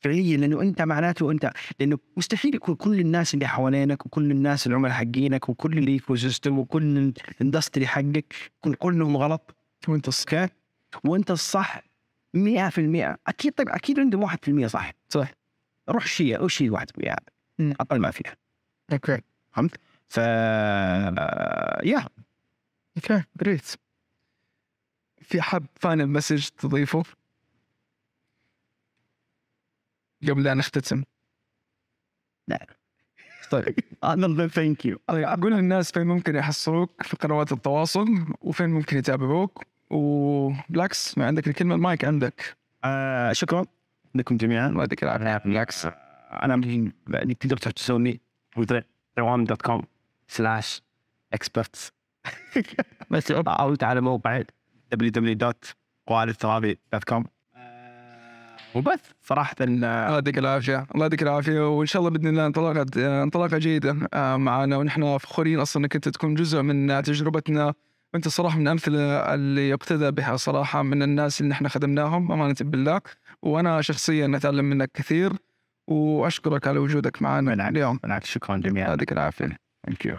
[SPEAKER 1] فعليا لأنه أنت معناته أنت لأنه مستحيل يكون كل الناس اللي حوالينك وكل الناس العملاء حقينك وكل ال ecosystem وكل ال industry حقك يكون كلهم غلط.
[SPEAKER 2] وانت
[SPEAKER 1] okay؟ وانت الصح 100% أكيد طيب أكيد عندهم 1% صح.
[SPEAKER 2] صح.
[SPEAKER 1] روح شيء وش هي 1% هذا
[SPEAKER 2] مم.
[SPEAKER 1] أقل ما فيها.
[SPEAKER 2] okay
[SPEAKER 1] فهمت؟ ف yeah
[SPEAKER 2] okay great في حب final message تضيفه؟ قبل لا نختتم.
[SPEAKER 1] لا.
[SPEAKER 2] طيب.
[SPEAKER 1] أنا thank you
[SPEAKER 2] أقول للناس فين ممكن يحصلوك في قنوات التواصل وفين ممكن يتابعوك. وبالعكس ما عندك الكلمة المايك عندك.
[SPEAKER 1] آه شكرا لكم جميعا.
[SPEAKER 2] الله يعطيك العافية. بالعكس.
[SPEAKER 1] أنا من تقدر تحجزوني دوام dot com slash experts.
[SPEAKER 2] بس
[SPEAKER 1] أو على موقع www.قوالثرابي.com وبس صراحة آه،
[SPEAKER 2] الله يعطيك العافية. الله يعطيك العافية. وإن شاء الله بإذن الله انطلاقه جيده آه، معنا. ونحن فخورين أصلا إنك أنت تكون جزء من تجربتنا. وانت صراحة من الامثله اللي يقتدى بها صراحة من الناس اللي نحن خدمناهم أمانة بالله. وأنا شخصيا أتعلم منك كثير وأشكرك على وجودك معنا اليوم.
[SPEAKER 1] بالعكس شكرا جميعا.
[SPEAKER 2] يعطيك العافية.
[SPEAKER 1] ثانك يو